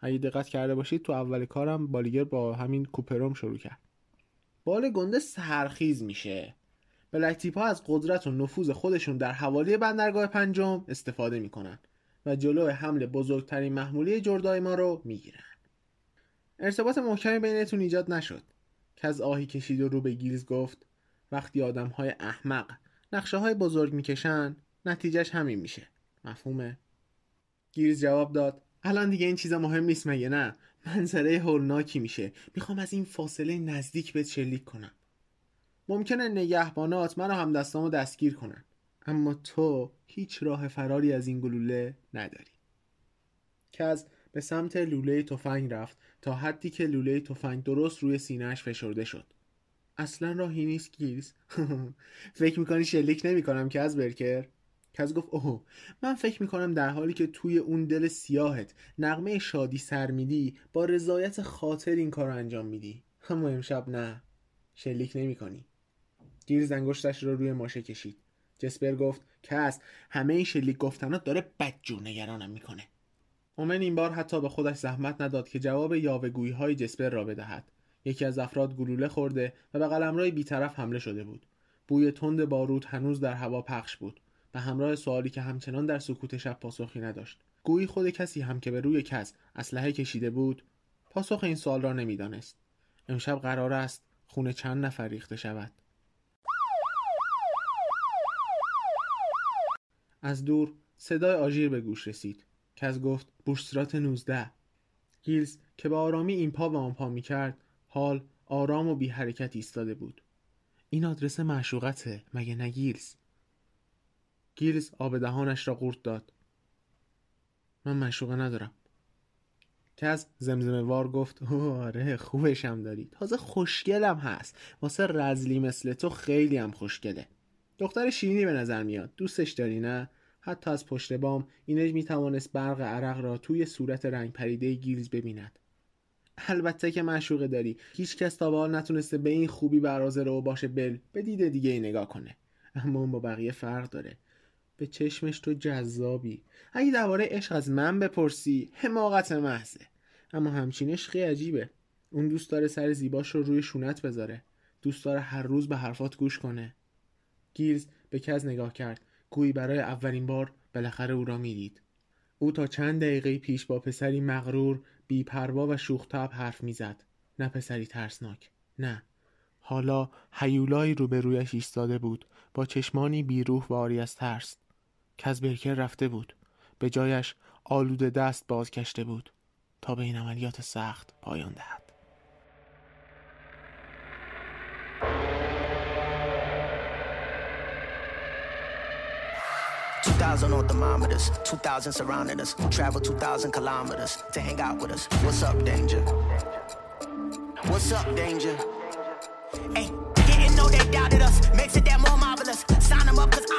اگه دقت کرده باشید تو اول کارم بالیگر با همین کوپرون شروع کرد. بال گنده سرخیز میشه. بلک ها از قدرت و نفوذ خودشون در حوالی بندرگاه پنجم استفاده می‌کنن و جلو حمل بزرگترین محموله جردای ما رو می‌گیرن. ارتباط محکمی بینتون ایجاد نشد که از آهی کشید و رو به گیلز گفت وقتی آدم های احمق نقشه های بزرگ می‌کشن نتیجهش همین میشه. مفهومه؟ گیلز جواب داد الان دیگه این چیزا مهم نیست مگه نه؟ منظره هولناکی میشه. می‌خوام از این فاصله نزدیک به شلیک کنم. ممکنه نگهبانات من و همدستامو دستگیر کنن. اما تو هیچ راه فراری از این گلوله نداری. کز به سمت لوله تفنگ رفت تا حدی که لوله تفنگ درست روی سینهش فشرده شد. اصلا راهی نیست گیز فکر می‌کنی شلیک نمی‌کنم که از برکر؟ کز گفت اوه من فکر می‌کنم در حالی که توی اون دل سیاهت نقمه شادی سر میدی با رضایت خاطر این کار انجام میدی. اما امشب نه. شلیک نمی کنی گیرز انگشتش رو روی ماشه کشید. جسپر گفت کس همه این شلیک گفتنات داره بدجور نگرانم می‌کنه. اومن این بار حتی به خودش زحمت نداد که جواب یاوهگویی های جسپر را بدهد. یکی از افراد گلوله خورده و به قلمرای بیطرف حمله شده بود. بوی تند بارود هنوز در هوا پخش بود به همراه سوالی که همچنان در سکوت شب پاسخی نداشت. گویی خود کسی هم که به روی کس اسلحه کشیده بود پاسخ این سوال را نمی‌دانست. امشب قرار است خون چند نفر ریخته شود. از دور صدای آژیر به گوش رسید کس گفت بورسترات 19 گیلز که به آرامی این پا و آن پا می کرد حال آرام و بی حرکت ایستاده بود. این آدرس معشوقته مگه نه گیلز؟ گیلز آب دهانش را قورت داد. من معشوقه ندارم. کز زمزمه وار گفت آره خوبشم داری. تازه خوشگلم هست. واسه رذلی مثل تو خیلی هم خوشگله. دختر شیرینی به نظر میاد. دوستش داری نه؟ حتی از پشت بام اینج می توانست برق عرق را توی صورت رنگ پریده گیلز ببیند. البته که معشوقه داری. هیچ کس تا به حال نتونسته به این خوبی براز رو باشه بل به دید دیگه ای نگاه کنه. اما اون با بقیه فرق داره. به چشمش تو جذابی. اگه درباره عشق از من بپرسی حماقت محضه. اما همچین عشقی عجیبه. اون دوست داره سر زیباش رو روی شونت بذاره. دوست داره هر روز به حرفات گوش کنه. گیلز به کز نگاه کرد. گویی برای اولین بار بالاخره او را می‌دید. او تا چند دقیقه پیش با پسری مغرور بیپروا و شوختب حرف می‌زد. نه پسری ترسناک نه. حالا حیولایی روبرویش ایستاده بود. با چشمانی بیروح و آری از ترس. کزبرکر رفته بود. به جایش آلود دست باز کشته بود. تا به این عملیات سخت پایان دهد. 2,000 on thermometers, 2,000 surrounding us. Travel 2,000 kilometers to hang out with us. What's up, danger? What's up, danger? Hey, didn't know they doubted us. Makes it that more marvelous. Sign them up, cause ominous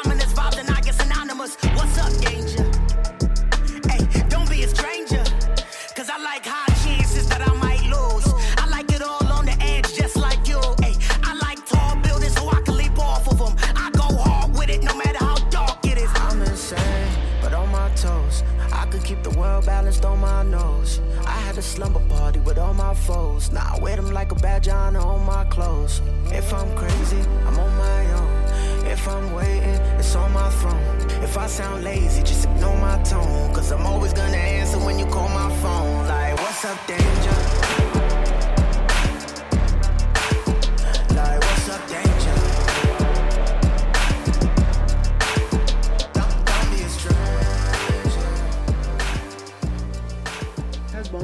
I sound lazy, just ignore my tone. Cause I'm always gonna answer when you call my phone. Like, what's up, danger?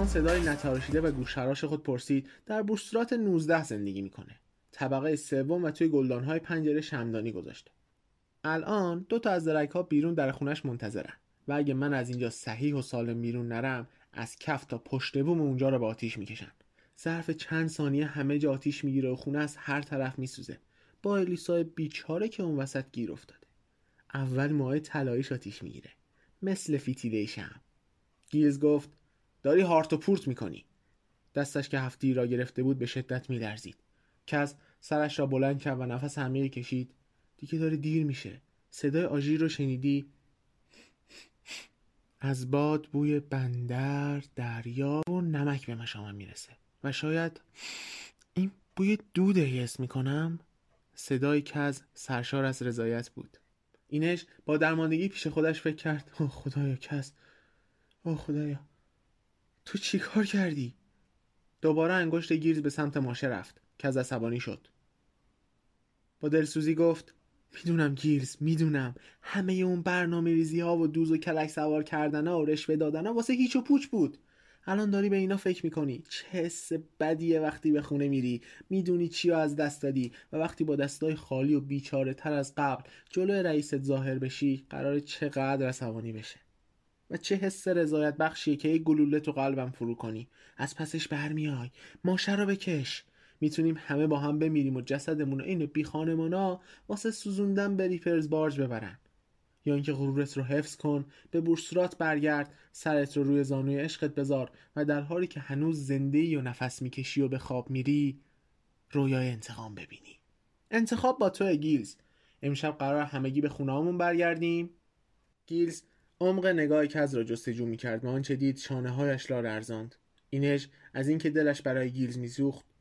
صدای نتراشیده و گوشخراش خود پرسید در بورسترات 19 زندگی می‌کنه طبقه سوم و توی گلدانهای پنجره شمدانی گذاشته الان دو تا از درک ها بیرون در خونش منتظرن و اگه من از اینجا صحیح و سالم بیرون نرم از کف تا پشت بوم اونجا رو با آتیش می‌کشن. ظرف چند ثانیه همه جا آتیش می‌گیره و خونه از هر طرف میسوزه. با الیسای بیچاره که اون وسط گیر افتاده. اول ماه طلاییش آتیش می‌گیره. مثل فیتیله شم گیز گفت داری هارت و پورت می‌کنی. دستش که هفتی را گرفته بود به شدت میلرزید. کز سرش را بلند کرد و نفس عمیقی کشید. دیگه داره دیر میشه. صدای آژیر رو شنیدی؟ از باد بوی بندر دریا و نمک به مشامم می‌رسه. و شاید این بوی دوده حس می‌کنم؟ صدای کز سرشار از رضایت بود. اینش با درماندگی پیش خودش فکر کرد. اوه خدایا کس. اوه خدایا. تو چی کار کردی؟ دوباره انگشت گیرز به سمت ماشه رفت که از عصبانی شد. با دلسوزی گفت می‌دونم گیرز می‌دونم. همه اون برنامه ریزی ها و دوز و کلک سوار کردن ها و رشوه دادن ها واسه هیچ و پوچ بود. الان داری به اینا فکر می‌کنی. چه حس بدیه وقتی به خونه میری. می‌دونی چی از دست دادی. و وقتی با دستای خالی و بیچاره تر از قبل جلوی رئیست ظاهر بشی قرار چقدر عصبانی بشه. و چه حس رضایت بخشیه که یک گلوله تو قلبم فرو کنی. از پسش برمیای. ماشه رو بکش. می‌تونیم همه با هم بمیریم و جسدمون رو این بی خانمانا واسه سوزوندن به ریپرز بارج ببرن. یا اینکه غرورت رو حفظ کن به بورسرات برگرد سرت رو روی زانوی عشقت بذار و در حالی که هنوز زنده ای و نفس می‌کشی و به خواب میری رویای انتقام ببینی. انتخاب با تو گیلز. امشب قراره همگی به خونه‌هامون برگردیم. گیلز عمق نگاه کز را جستجو می‌کرد و آنچه دید شانه هایش را لرزاند اینژ از اینکه دلش برای گیلز میسوخت.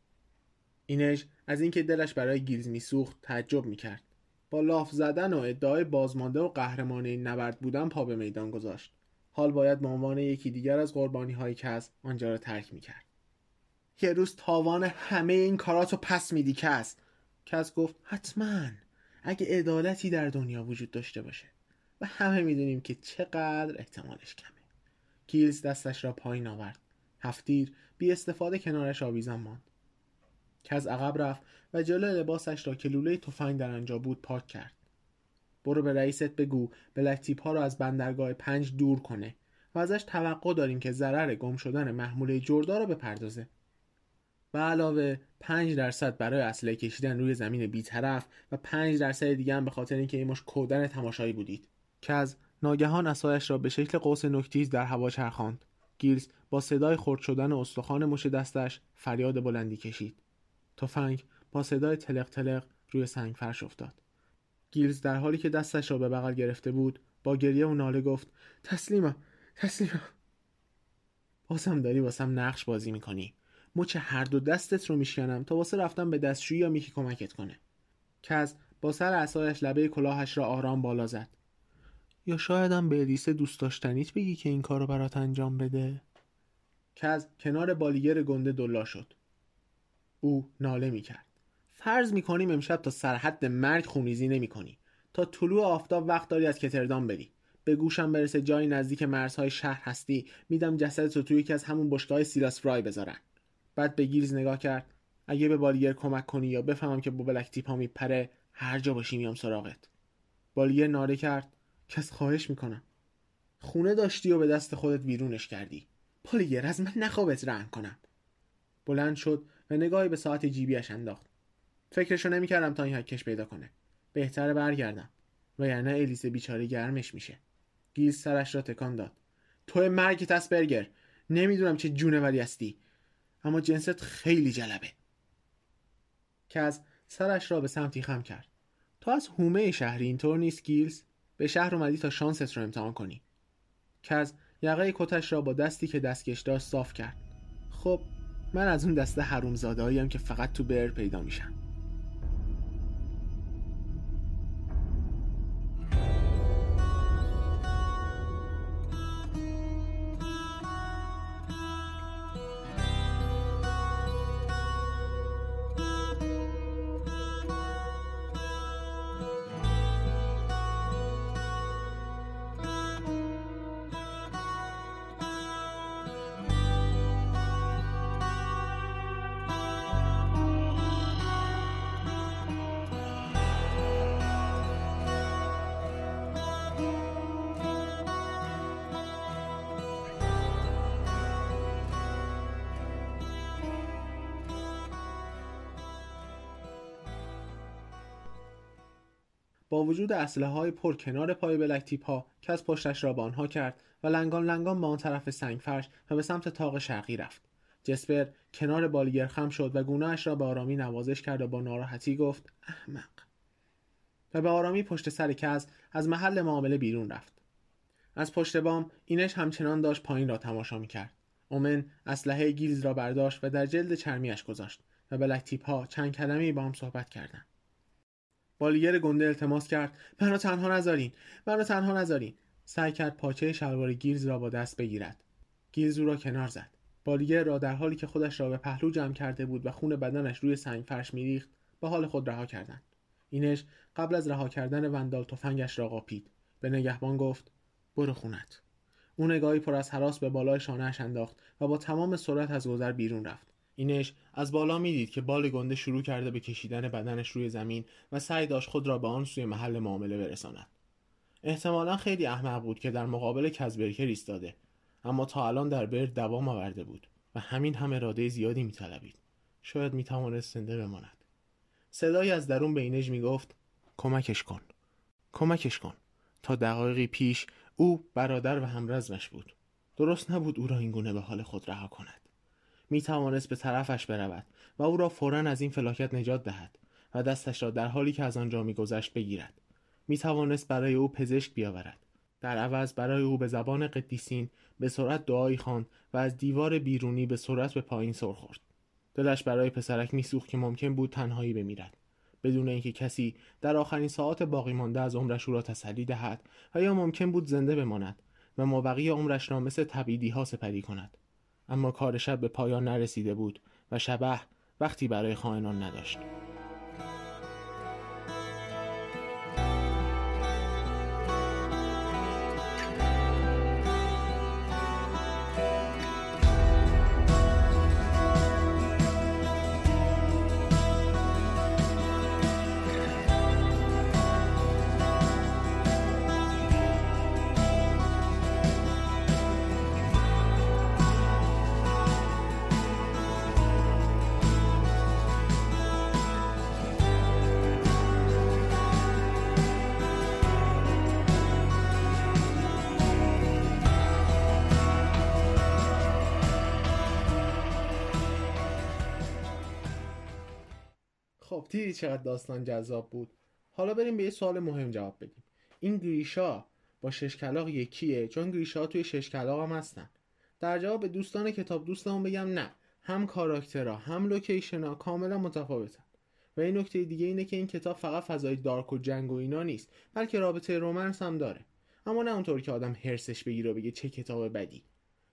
اینژ از اینکه دلش برای گیلز میسوخت تعجب می‌کرد. با لاف زدن و ادعای بازمانده و قهرمان این نبرد بودن پا به میدان گذاشت. حال باید به عنوان یکی دیگر از قربانی های کز آنجا را ترک می‌کرد. یه روز تاوان همه این کاراتو پس میدی کز کس گفت حتما. اگه عدالتی در دنیا وجود داشته باشه. و همه می‌دونیم که چقدر احتمالش کمه. کیلز دستش را پایین آورد. هفتیر بی استفاده کنارش آویزان ماند. کز عقب رفت و جلو لباسش را که لوله تفنگ در آنجا بود پاک کرد. برو به رئیست بگو بلک ها را از بندرگاه پنج دور کنه و ازش توقع داریم که ضرر گم شدن محموله جردا را بپردازه. و علاوه 5 درصد برای اسلحه کشیدن روی زمین بیطرف و 5 درصد دیگه هم به خاطر اینکه این مش کودن تماشایی بودید. که از ناگهان اسایش را به شکل قوس نکتیز در هوا چرخاند. گیلز با صدای خرد شدن استخوان مش دستش فریاد بلندی کشید. تفنگ با صدای تلق تلق روی سنگ فرش افتاد. گیلز در حالی که دستش را به بغل گرفته بود با گریه و ناله گفت تسلیمم تسلیمم بازم داری واسم نقش بازی می‌کنی. مچ هر دو دستت رو میشکنم تا واسه رفتن به دستشویی یا میکی کمکت کنه. کز با سر عصایش لبه کلاهش را آرام بالا زد. یا شایدم به الیسه دوست داشتنیت بگی که این کارو برات انجام بده؟ کز کنار بالیگر گنده دلا شد. او ناله می‌کرد. فرض می‌کنیم امشب تا سرحد مرگ خونریزی نمی‌کنی. تا طلوع آفتاب وقت داری از کتردان بری. به گوشم برسه جایی نزدیک مرزهای شهر هستی میدم جسدت رو توی یکی از همون بشگاه سیلاس فرای بذارن. بعد به گیلز نگاه کرد. اگه به بالیر کمک کنی یا بفهمم که با بلک تیپا میپره هر جا باشی میام سراغت. بالیر ناره کرد. کس خواهش می‌کنم. خونه داشتی و به دست خودت بیرونش کردی. بالیر از من نخوابت رحم کنم. بلند شد. و نگاهی به ساعت جیبیش انداخت. فکرشو نمی‌کردم تا این حکش پیدا کنه. بهتره برگردم. و یعنی الیسه بیچاره گرمش میشه. گیلز سرش را تکان داد. تو مرگ تسبرگر نمی‌دونم چه جونوری هستی. اما جنست خیلی جلبه. که از سرش را به سمتی خم کرد. تو از هومه شهری اینطور نیست گیلز؟ به شهر اومدی تا شانست رو امتحان کنی. کز یقه کتش را با دستی که دستکش داشت صاف کرد. خب من از اون دسته حرومزاده که فقط تو بر پیدا میشن وجود اسلحه های پر کنار پای بلک تیپ ها کس پشتش را به آنها کرد و لنگان لنگان به آن طرف سنگ فرش و به سمت تاق شرقی رفت. جسپر کنار بالگر خم شد و گونهاش را به آرامی نوازش کرد و با ناراحتی گفت احمق. و به آرامی پشت سر کز از محل معامله بیرون رفت. از پشت بام اینش همچنان داشت پایین را تماشا می‌کرد. اومن اسلحه گیلز را برداشت و در جلد چرمیش گذاشت و بلک تیپ ها چند کلمه با هم صحبت کردند. بالیر گنده التماس کرد. منو تنها نذارین. منو تنها نذارین. سعی کرد پاچه شلوار گیلز را با دست بگیرد. گیلز او را کنار زد. بالیر را در حالی که خودش را به پهلو جمع کرده بود و خون بدنش روی سنگ فرش میریخت به حال خود رها کردند. اینش قبل از رها کردن وندال تفنگش را قاپید. به نگهبان گفت برو خونت. او نگاهی پر از حراس به بالای شانهاش انداخت و با تمام سرعت از گذر بیرون رفت. اینش از بالا می‌دید که بال گنده شروع کرده به کشیدن بدنش روی زمین و سعی داشت خود را به آن سوی محل معامله برساند. احتمالا خیلی احمق بود که در مقابل کزبرکر ایستاده اما تا الان در برد دوام آورده بود و همین هم اراده زیادی میطلبید. شاید می‌توانست زنده بماند. صدایی از درون به اینج می‌گفت کمکش کن کمکش کن. تا دقایقی پیش او برادر و همرزمش بود. درست نبود او را این گونه به حال خود رها کند. می توانست به طرفش برود و او را فورا از این فلاکت نجات دهد و دستش را در حالی که از آنجا میگذشت بگیرد. می توانست برای او پزشک بیاورد. در عوض برای او به زبان قدیسین به سرعت دعایی خواند و از دیوار بیرونی به سرعت به پایین سر خورد. دلش برای پسرک میسوخت که ممکن بود تنهایی بمیرد. بدون اینکه کسی در آخرین ساعات باقی مانده از عمرش او را تسلی دهد و یا ممکن بود زنده بماند و مابقی عمرش را مثل تبیدی ها سپری کند. اما کار شب به پایان نرسیده بود و شبه وقتی برای خائنان نداشت. چقدر داستان جذاب بود. حالا بریم به یه سوال مهم جواب بدیم. این گریشا با شش کلاق یکیه؟ چون گریشا توی شش کلاق هم هستن. در جواب به دوستان کتاب دوستمون بگم نه. هم کاراکترها هم لوکیشنها کاملا متفاوتن. و این نکته دیگه اینه که این کتاب فقط فضای دارک و جنگ و اینا نیست بلکه رابطه رومنس هم داره. اما نه اونطور که آدم هرسش بگیره و بگه چه کتاب بدی.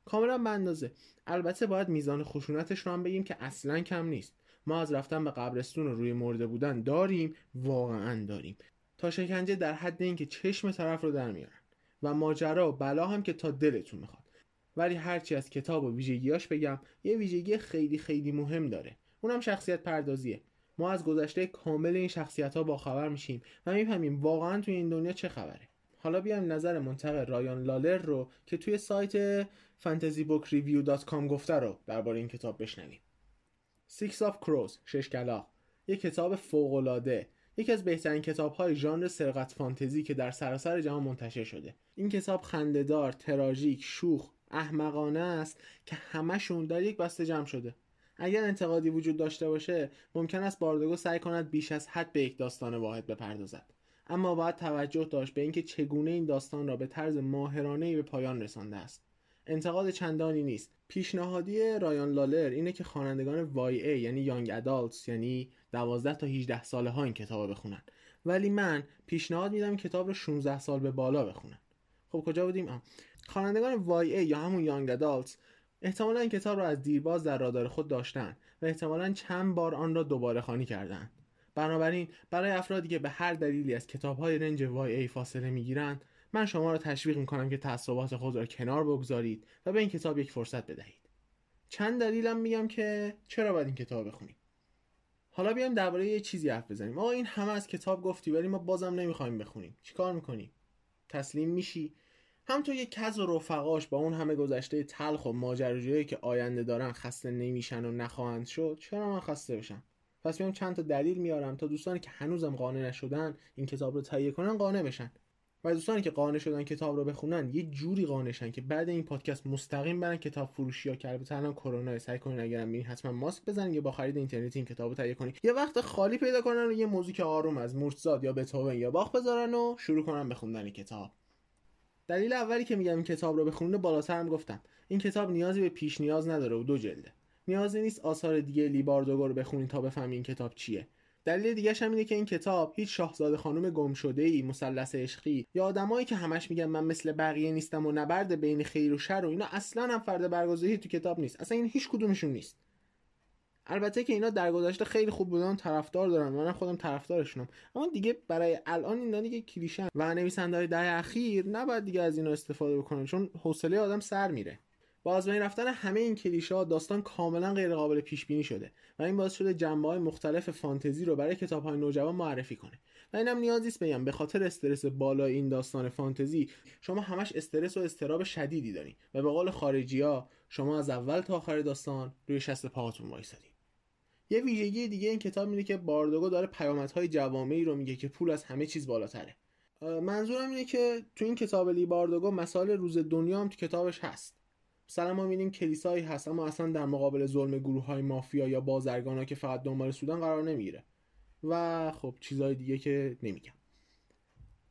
کاملا به اندازه. البته باید میزان خشونتش رو هم بگیم که اصلا کم نیست. ما از رفتن به قبرستون و روی مرده بودن داریم واقعا داریم. تا شکنجه در حد اینکه چشم طرف رو در میارن. و ماجرا و بلا هم که تا دلتون می‌خواد. ولی هرچی از کتاب و ویژگیاش بگم یه ویژگی خیلی خیلی مهم داره. اونم شخصیت پردازیه. ما از گذشته کامل این شخصیت ها باخبر میشیم و می‌فهمیم واقعا توی این دنیا چه خبره. حالا بیایم نظر منتقد رایان لالر رو که توی سایت fantasybookreview.com گفته رو درباره این کتاب بشنویم. Six of Crows شش کلاق یک کتاب فوق‌العاده. یکی از بهترین کتاب‌های ژانر سرقت فانتزی که در سراسر جهان منتشر شده. این کتاب خندهدار تراژیک شوخ احمقانه است که همشون در یک بسته جمع شده. اگر انتقادی وجود داشته باشه ممکن است باردگو سعی کند بیش از حد به یک داستان واحد بپردازد. اما باید توجه داشت به اینکه چگونه این داستان را به طرز ماهرانه‌ای به پایان رسانده است. انتقاد چندانی نیست. پیشنهادی رایان لالر اینه که خوانندگان وای ای یعنی یانگ ادالتس یعنی 12 تا 18 ساله ها این کتاب بخونن. ولی من پیشنهاد میدم کتاب رو 16 سال به بالا بخونن. خب کجا بودیم؟ خوانندگان وای ای یا همون یانگ ادالتس احتمالا این کتاب را از دیرباز در رادار خود داشتن و احتمالا چند بار آن را دوباره خانی کردند بنابراین برای افرادی که به هر دلیلی از کتاب‌های رنج وای ای فاصله می‌گیرند من شما را تشویق می‌کنم که تعصبات خود را کنار بگذارید و به این کتاب یک فرصت بدهید. چند دلیلم میگم که چرا باید این کتاب بخونید حالا بیایم درباره یه چیزی حرف بزنیم. ما این همه از کتاب گفتی ولی ما بازم نمی‌خوایم بخونیم. چیکار می‌کنیم؟ تسلیم میشی؟ هم تو یک کز و رفقاش با اون همه گذشته تلخ و ماجراجویی که آینده دارن خسته نمیشن و نخواهند شد چرا من خسته بشم؟ پس میام چند تا دلیل میارم تا دوستانی که هنوزم قانع نشدن این کتاب رو تهیه کنن قانع بشن. و دوستانی که قانع شدن کتاب رو بخونن یه جوری قانعشن که بعد این پادکست مستقیم برن کتاب فروشی ها که البته الان کرونا سعی کنین اگرم ببین حتما ماسک بزنین یا با خرید اینترنتی این کتابو تهیه کنین. یه وقت خالی پیدا کنن و یه موزیک آروم از مورتزاد یا بتهوون یا باخ بذارن و شروع کنن به خوندن کتاب. دلیل اولی که میگم این کتاب رو بخونید بالاتر هم گفتم. این کتاب نیازی به پیش نیاز نداره و دو جلده. نیازی نیست آثار دیگه لیباردوگو رو بخونید تا بفهمید این کتاب چیه. دلیل دیگه هم اینه که این کتاب هیچ شاهزاده خانم گم شده ای مثلث عشقی یا آدمایی که همش میگن من مثل بقیه نیستم و نبرد بین خیر و شر و اینا اصلا هم فرد برگزیدگی تو کتاب نیست. اصلا این هیچ کدومشون نیست. البته که اینا در گذشته خیلی خوب بودن طرفدار دارن. من خودم طرفدارشونم. اما دیگه برای الان اینا دیگه کلیشن و نویسنده‌های دهه اخیر نباید دیگه از اینا استفاده بکنن چون حوصله آدم سر میره. با از بین رفتن همه این کلیشه ها داستان کاملا غیر قابل پیش بینی شده و این باعث شده جنبه های مختلف فانتزی رو برای کتاب های نوجوان معرفی کنه. و اینم نیازی است بگم به خاطر استرس بالا این داستان فانتزی شما همش استرس و استراب شدیدی دارین و به قول خارجی ها شما از اول تا آخر داستان روی شست پاهاتون وایسادین یه ویژگی دیگه این کتاب اینه که باردوگو داره پیامدهای جوامعی رو میگه که پول از همه چیز بالاتره. منظورم اینه که تو این کتاب لیباردوگو مسائل روز دنیا هم تو کتابش هست. مثلا ما می‌بینیم کلیسایی هست اما اصلا در مقابل ظلم گروه های مافیا یا بازرگان ها که فقط دنبال سودان قرار نمی‌گیره. و خب چیزهای دیگه که نمیگم.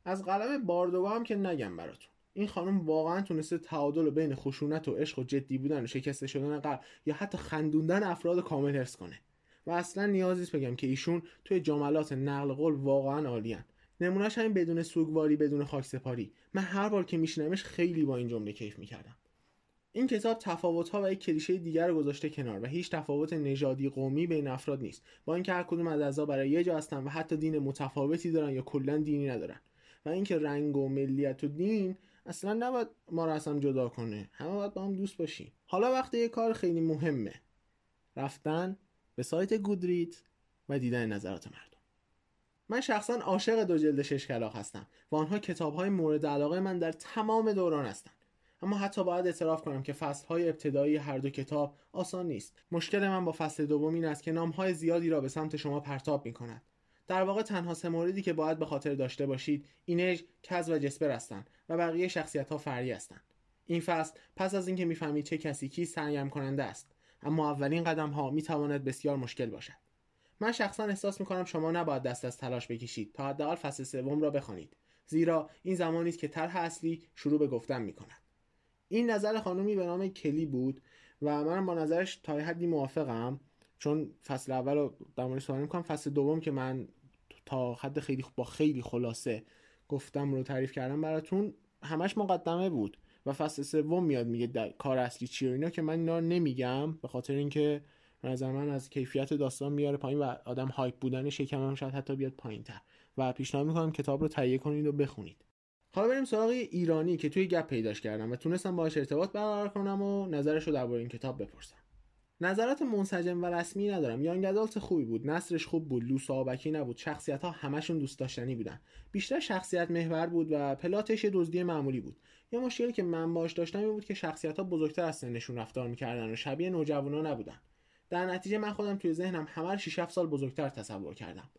از قلم باردوگو هم که نگم براتون. این خانم واقعا تونسته تعادل بین خشونت و عشق و جدی بودن و شکسته شدن قلب یا حتی خندوندن افراد کامل حفظ کنه. و اصلا نیازی بگم که ایشون توی جملات نقل قول واقعا عالیان نمونهش همین بدون سوگواری بدون خاک سپاری من هر بار که میشنمش خیلی با این جمله کیف می‌کردم. این کتاب تفاوت‌ها و یک کلیشه دیگر رو گذاشته کنار و هیچ تفاوت نژادی قومی بین افراد نیست. با اینکه هر کدوم از اعضا برای یه جا هستن و حتی دین متفاوتی دارن یا کلا دینی ندارن. و اینکه رنگ و ملیت و دین اصلا نباید ما رو اصلا جدا کنه. همه باید با هم دوست باشیم. حالا وقتی یه کار خیلی مهمه. رفتن به سایت گودریت و دیدن نظرات مردم. من شخصا عاشق دو جلد شش کلاق هستم و آنها کتاب های مورد علاقه من در تمام دوران هستند اما حتی باید اعتراف کنم که فصل های ابتدایی هر دو کتاب آسان نیست. مشکل من با فصل دوم این است که نام های زیادی را به سمت شما پرتاب می کند در واقع تنها سه موردی که باید به خاطر داشته باشید اینج کز و جسپر هستند و بقیه شخصیت ها فری هستند. این فصل پس از اینکه می‌فهمید چه کسی کی سرگرم کننده است اما اولین قدم ها می تواند بسیار مشکل باشد. من شخصا احساس می کنم شما نباید دست از تلاش بکشید تا حداقل فصل سوم را بخوانید. زیرا این زمانی است که طرح اصلی شروع به گفتن می کند این نظر خانومی به نام کلی بود و من با نظرش تا حدی موافقم چون فصل اول رو در مورد صحبت می‌کنم. فصل دوم که من تا حد خیلی با خیلی خلاصه گفتم رو تعریف کردم براتون همش مقدمه بود و فصل سوم میاد میگه کار اصلی چیه اینا که من اینا نمیگم به خاطر اینکه نظر من از کیفیت داستان میاره پایین و آدم هایپ بودنش یکم هم شاید حتی بیاد پایین تر و پیشنهاد می‌کنم کتاب رو تهیه کنید و بخونید. حالا بریم سراغ ایرانی که توی گپ پیداش کردم و تونستم باهاش ارتباط برقرار کنم و نظرش رو درباره این کتاب بپرسم. نظرات منسجم و رسمی ندارم. یانگ ادالت خوبی بود. نصرش خوب بود. لوس آبکی نبود. شخصیت ها همشون دوست داشتنی بودن. بیشتر شخصیت محور بود و پلاتش دزدی معمولی بود. یه مشکلی که من باش داشتم این بود که شخصیت ها بزرگتر از سنشون رفتار می‌کردن و شبیه نوجوانا نبودن. در نتیجه من خودم توی ذهنم همه 6 7 سال بزرگتر تصور کردم.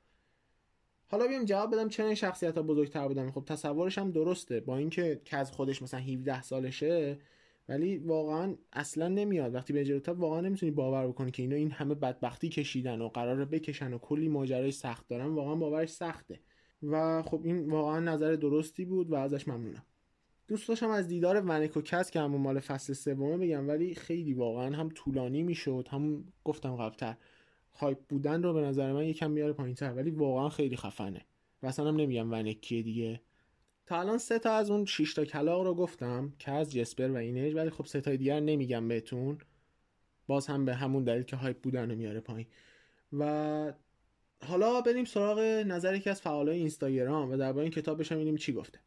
حالا بیام جواب بدم چرا این شخصیت ها بزرگتر بودن. خب تصورش هم درسته. با اینکه از خودش مثلا 17 سالشه ولی واقعا اصلا نمیاد. وقتی به جلوتر واقعا نمی‌تونی باور بکنی که اینا این همه بدبختی کشیدن و قراره بکشن و کلی ماجرای سخت دارن. واقعا باورش سخته. و خب این واقعا نظر درستی بود و ازش ممنونم. دوست داشتم از دیدار ونک و کس که همون مال فصل سومه بگم ولی خیلی واقعا هم طولانی می‌شد. هم گفتم قبلتر. hype بودن رو به نظر من یکم میاره پایینتر ولی واقعا خیلی خفنه. و اصلا هم نمیگم ونک کیه دیگه. تا الان سه تا از اون 6 تا کلاغ رو گفتم که از جسپر و اینج ولی خب سه تا دیگر نمیگم بهتون. باز هم به همون دلیل که hype بودن رو میاره پایین. و حالا بریم سراغ نظر یکی از فعالای اینستاگرام و درباره این کتاب بشم ببینیم چی گفته.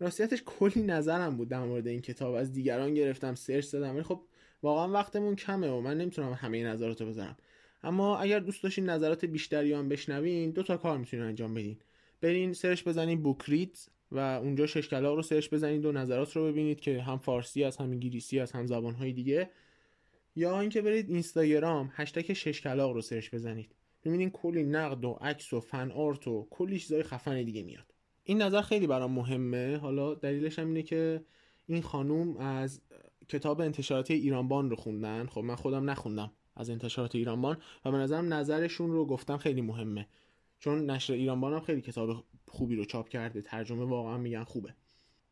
راستیتش کلی نظرم بود در مورد این کتاب. از دیگران گرفتم search زدم ولی خب واقعا وقتمون کمه و من نمی‌تونم همه نظراتو بذارم. اما اگر دوست داشتین نظرات بیشتری هم بشنوین دو تا کار می‌تونین انجام بدین. برین search بزنین Goodreads و اونجا شش کلاغ رو search بزنید و نظرات رو ببینید که هم فارسی هست هم انگلیسی هست هم زبانهای دیگه. یا اینکه برید اینستاگرام هشتگ شش کلاغ رو search بزنید. ببینید کلی نقد و عکس و fan art و کلی چیزای خفن دیگه میاد. این نظر خیلی برام مهمه. حالا دلیلش هم اینه که این خانوم از کتاب انتشاراتی ایرانبان رو خوندن. خب من خودم نخوندم. از انتشارات ایرانبان و به نظرم نظرشون رو گفتم خیلی مهمه. چون نشر ایرانبان هم خیلی کتاب خوبی رو چاپ کرده ترجمه واقعا میگن خوبه.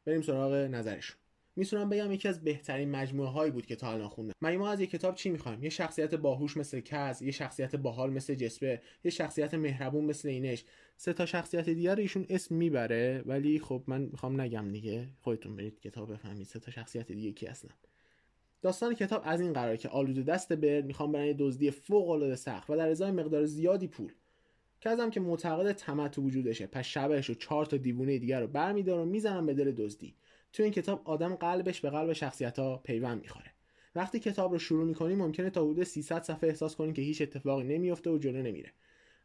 بریم سراغ نظرشون. می‌تونم بگم یکی از بهترین مجموعه هایی بود که تا الان خوندم. مگه ما از یک کتاب چی می‌خوایم؟ یه شخصیت باهوش مثل کز یه شخصیت باحال مثل جسپه یه شخصیت مهربون مثل اینش. سه تا شخصیت دیگر ایشون اسم می‌بره ولی خب من می‌خوام نگم دیگه. خودتون برید کتاب بفهمید. سه تا شخصیت دیگه کی هستن؟ داستان کتاب از این قراره که آلوده دست برد می‌خوام برن یه دزدی فوق العاده سخت و در ازای مقدار زیادی پول. کزم که معتقد تمت وجودشه پس شبهش و چهار تا دیوونه دیگر رو برمیداره و می‌زنن به دل دزدی. تو این کتاب آدم قلبش به قلب شخصیت ها پیوند می‌خوره. وقتی کتاب رو شروع می‌کنی ممکنه تا حدود 300 صفحه احساس کنی که هیچ اتفاقی نمیفته و جلو نمیره.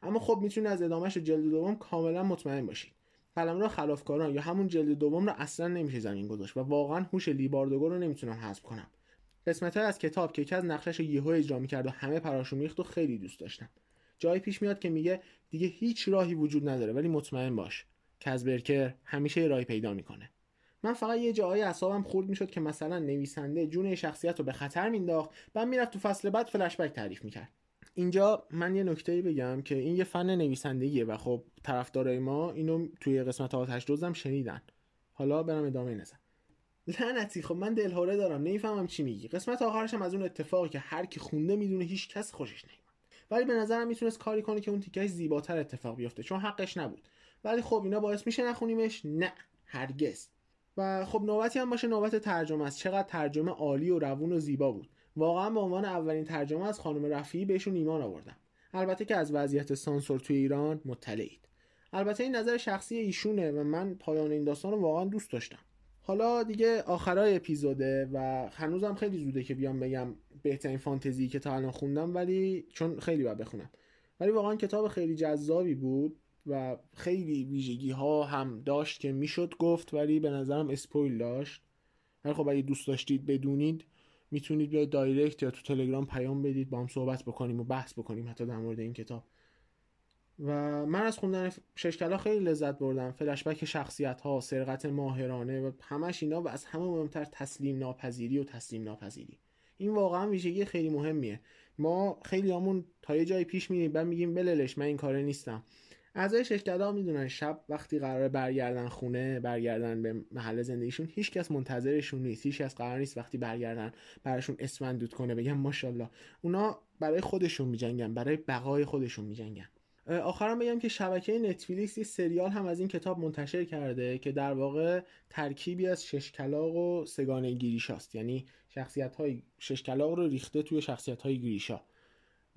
اما خب می‌تونی از ادامهش جلد دوم کاملا مطمئن باشید. قلمرو خلافکاران یا همون جلد دوم رو اصلا نمیشه زمین گذاشت و واقعا هوش لیباردوگو رو نمی‌تونم حذف کنم. قسمت از کتاب که یکی از نقشش رو یهو اجرا می‌کرد و همه پراشو میخت و خیلی دوست داشتم جایی پیش میاد که میگه دیگه هیچ راهی وجود نداره ولی مطمئن باش کزبرکر همیشه رای پیدا می‌کنه. من فقط یه جایی اعصابم خورد می‌شد که مثلا نویسنده جون شخصیت رو به خطر مینداخت بعد می‌رفت تو فصل بعد فلشبک تعریف می‌کرد. اینجا من یه نکته بگم که این یه فن نویسندگیه و خب طرفدارای ما اینو توی قسمت آتش دوزم شنیدن. حالا برم ادامه نزن. لعنتی خب من دلهوره دارم نمی‌فهمم چی میگی. قسمت آخرش هم از اون اتفاقی که هر کی خونده می‌دونه هیچ کس خوشش نمیاد ولی به نظرم می‌تونست کاری کنه که اون تیکش زیباتر اتفاق بیفته چون حقش نبود. ولی خب اینا باعث میشه نخونیمش؟ نه هرگز. و خب نوبتی هم باشه نوبت ترجمه است. چقدر ترجمه عالی و روون و زیبا بود. واقعا به عنوان اولین ترجمه از خانم رفیعی بهشون ایمان آوردم. البته که از وضعیت سانسور توی ایران مطلعید. البته این نظر شخصی ایشونه و من پایان این داستان رو واقعا دوست داشتم. حالا دیگه آخرای اپیزوده و هنوزم خیلی زوده که بیام بگم بهترین فانتزی که تا الان خوندم ولی چون خیلی باید بخونم. ولی واقعا کتاب خیلی جذابی بود و خیلی ویژگی ها هم داشت که می‌شد گفت ولی به نظرم اسپویل داشت. ولی خب اگه دوست داشتید بدونید می‌تونید بیاید دایرکت یا تو تلگرام پیام بدید با هم صحبت بکنیم و بحث بکنیم حتی در مورد این کتاب. و من از خوندن ششکلا خیلی لذت بردم. فلشبک شخصیت ها سرقت ماهرانه و همش اینا و از همه مهمتر تسلیم ناپذیری و تسلیم ناپذیری. این واقعا ویژگی خیلی مهمیه. ما خیلی همون تا یه جایی پیش میریم بعد میگیم بللش من این کاره نیستم. اعضای ششکلا می‌دونن شب وقتی قرار برگردن خونه برگردن به محل زندگیشون هیچکس منتظرشون نیست. هیچکس قرار نیست وقتی برگردن براشون اسمن دود کنه بگم ماشاءالله. اونا برای خودشون میجنگن برای بقای خودشون میجنگن. آخرم بگم که شبکه نتفلیکس یه سریال هم از این کتاب منتشر کرده که در واقع ترکیبی از ششکلاق و سگانه گیریشاست یعنی شخصیت های ششکلاق رو ریخته توی شخصیت های گیریشا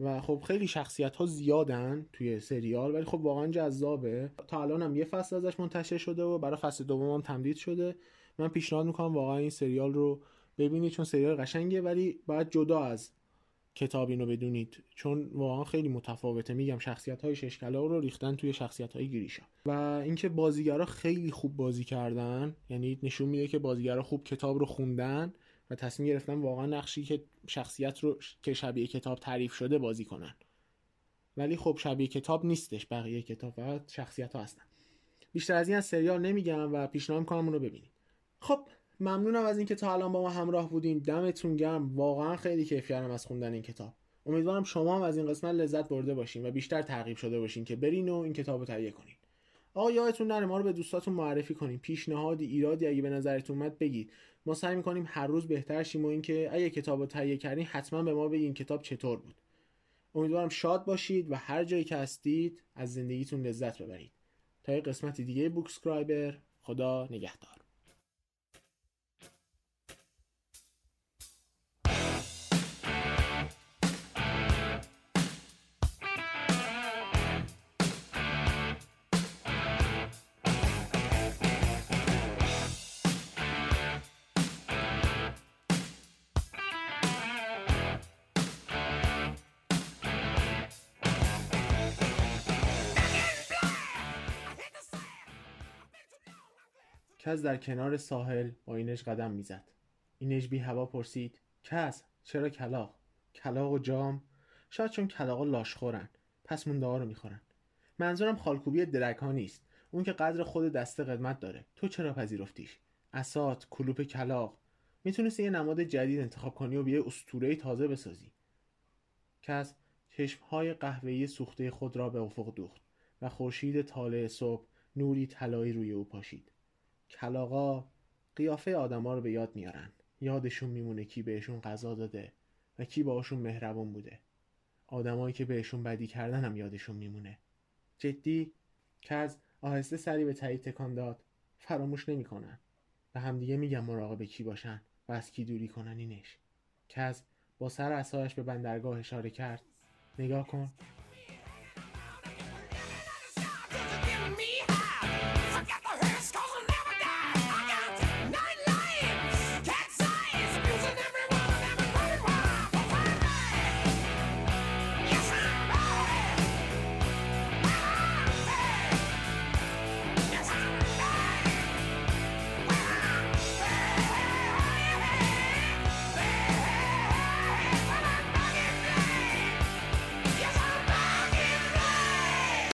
و خب خیلی شخصیت ها زیادن توی سریال ولی خب واقعا جذابه. تا الان هم یه فصل ازش منتشر شده و برای فصل دوم هم تمدید شده. من پیشنهاد می‌کنم واقعا این سریال رو ببینید چون سریال قشنگه ولی باید جدا از کتاب اینو بدونید. چون واقعا خیلی متفاوته. میگم شخصیت های ششکلا رو ریختن توی شخصیت های گریشا و اینکه بازیگرا خیلی خوب بازی کردن. یعنی نشون میده که بازیگرا خوب کتاب رو خوندن و تصمیم گرفتن واقعا نقشی که شخصیت رو که شبیه کتاب تعریف شده بازی کنن. ولی خب شبیه کتاب نیستش. بقیه کتاب فقط شخصیت ها هستن. بیشتر از این سریال نمیگم و پیشنهاد می‌کنم اونو ببینید. خب ممنونم از اینکه تا الان با ما همراه بودین. دمتون گرم. واقعا خیلی کیف کردم از خوندن این کتاب. امیدوارم شما هم از این قسمت لذت برده باشین و بیشتر تعقیب شده باشین که برین و این کتاب رو تهیه کنین. آقا یادتون نره ما رو به دوستاتون معرفی کنین. پیشنهادی ایرادی اگه به نظرتون اومد بگید. ما سعی می‌کنیم هر روز بهتر شیم و اینکه اگه کتاب رو تهیه کردین حتما به ما بگین کتاب چطور بود. امیدوارم شاد باشید و هر جایی که هستید از زندگیتون لذت ببرید. تا یه قسمت دیگه بوکسکرایبر خدا نگهدار. کس در کنار ساحل با اینش قدم می‌زد. اینش بی هوا پرسید کس چرا کلاق کلاق و جام؟ شاید چون کلاقا لاشخورن پس مونده ها رو می‌خورن. منظورم خالکوبی درک ها نیست اون که قدر خود دسته قدمت داره. تو چرا پذیرفتیش؟ اسات کلوپ کلاق می‌تونستی یه نماد جدید انتخاب کنی و بیای اسطوره تازه بسازی. کس چشمهای قهوه‌ای سوخته خود را به افق دوخت و خورشید طالع صبح نوری طلایی روی او پاشید. کلاقا قیافه آدما رو به یاد میارن. یادشون میمونه کی بهشون غذا داده و کی باهاشون مهربون بوده. آدمایی که بهشون بدی کردن هم یادشون میمونه. جدی کز آهسته سری به تایید تکان داد فراموش نمی‌کنن. و همدیگه میگن مراقب کی باشن و از کی دوری کنن اینش. کز با سر اصایش به بندرگاه اشاره کرد. نگاه کن.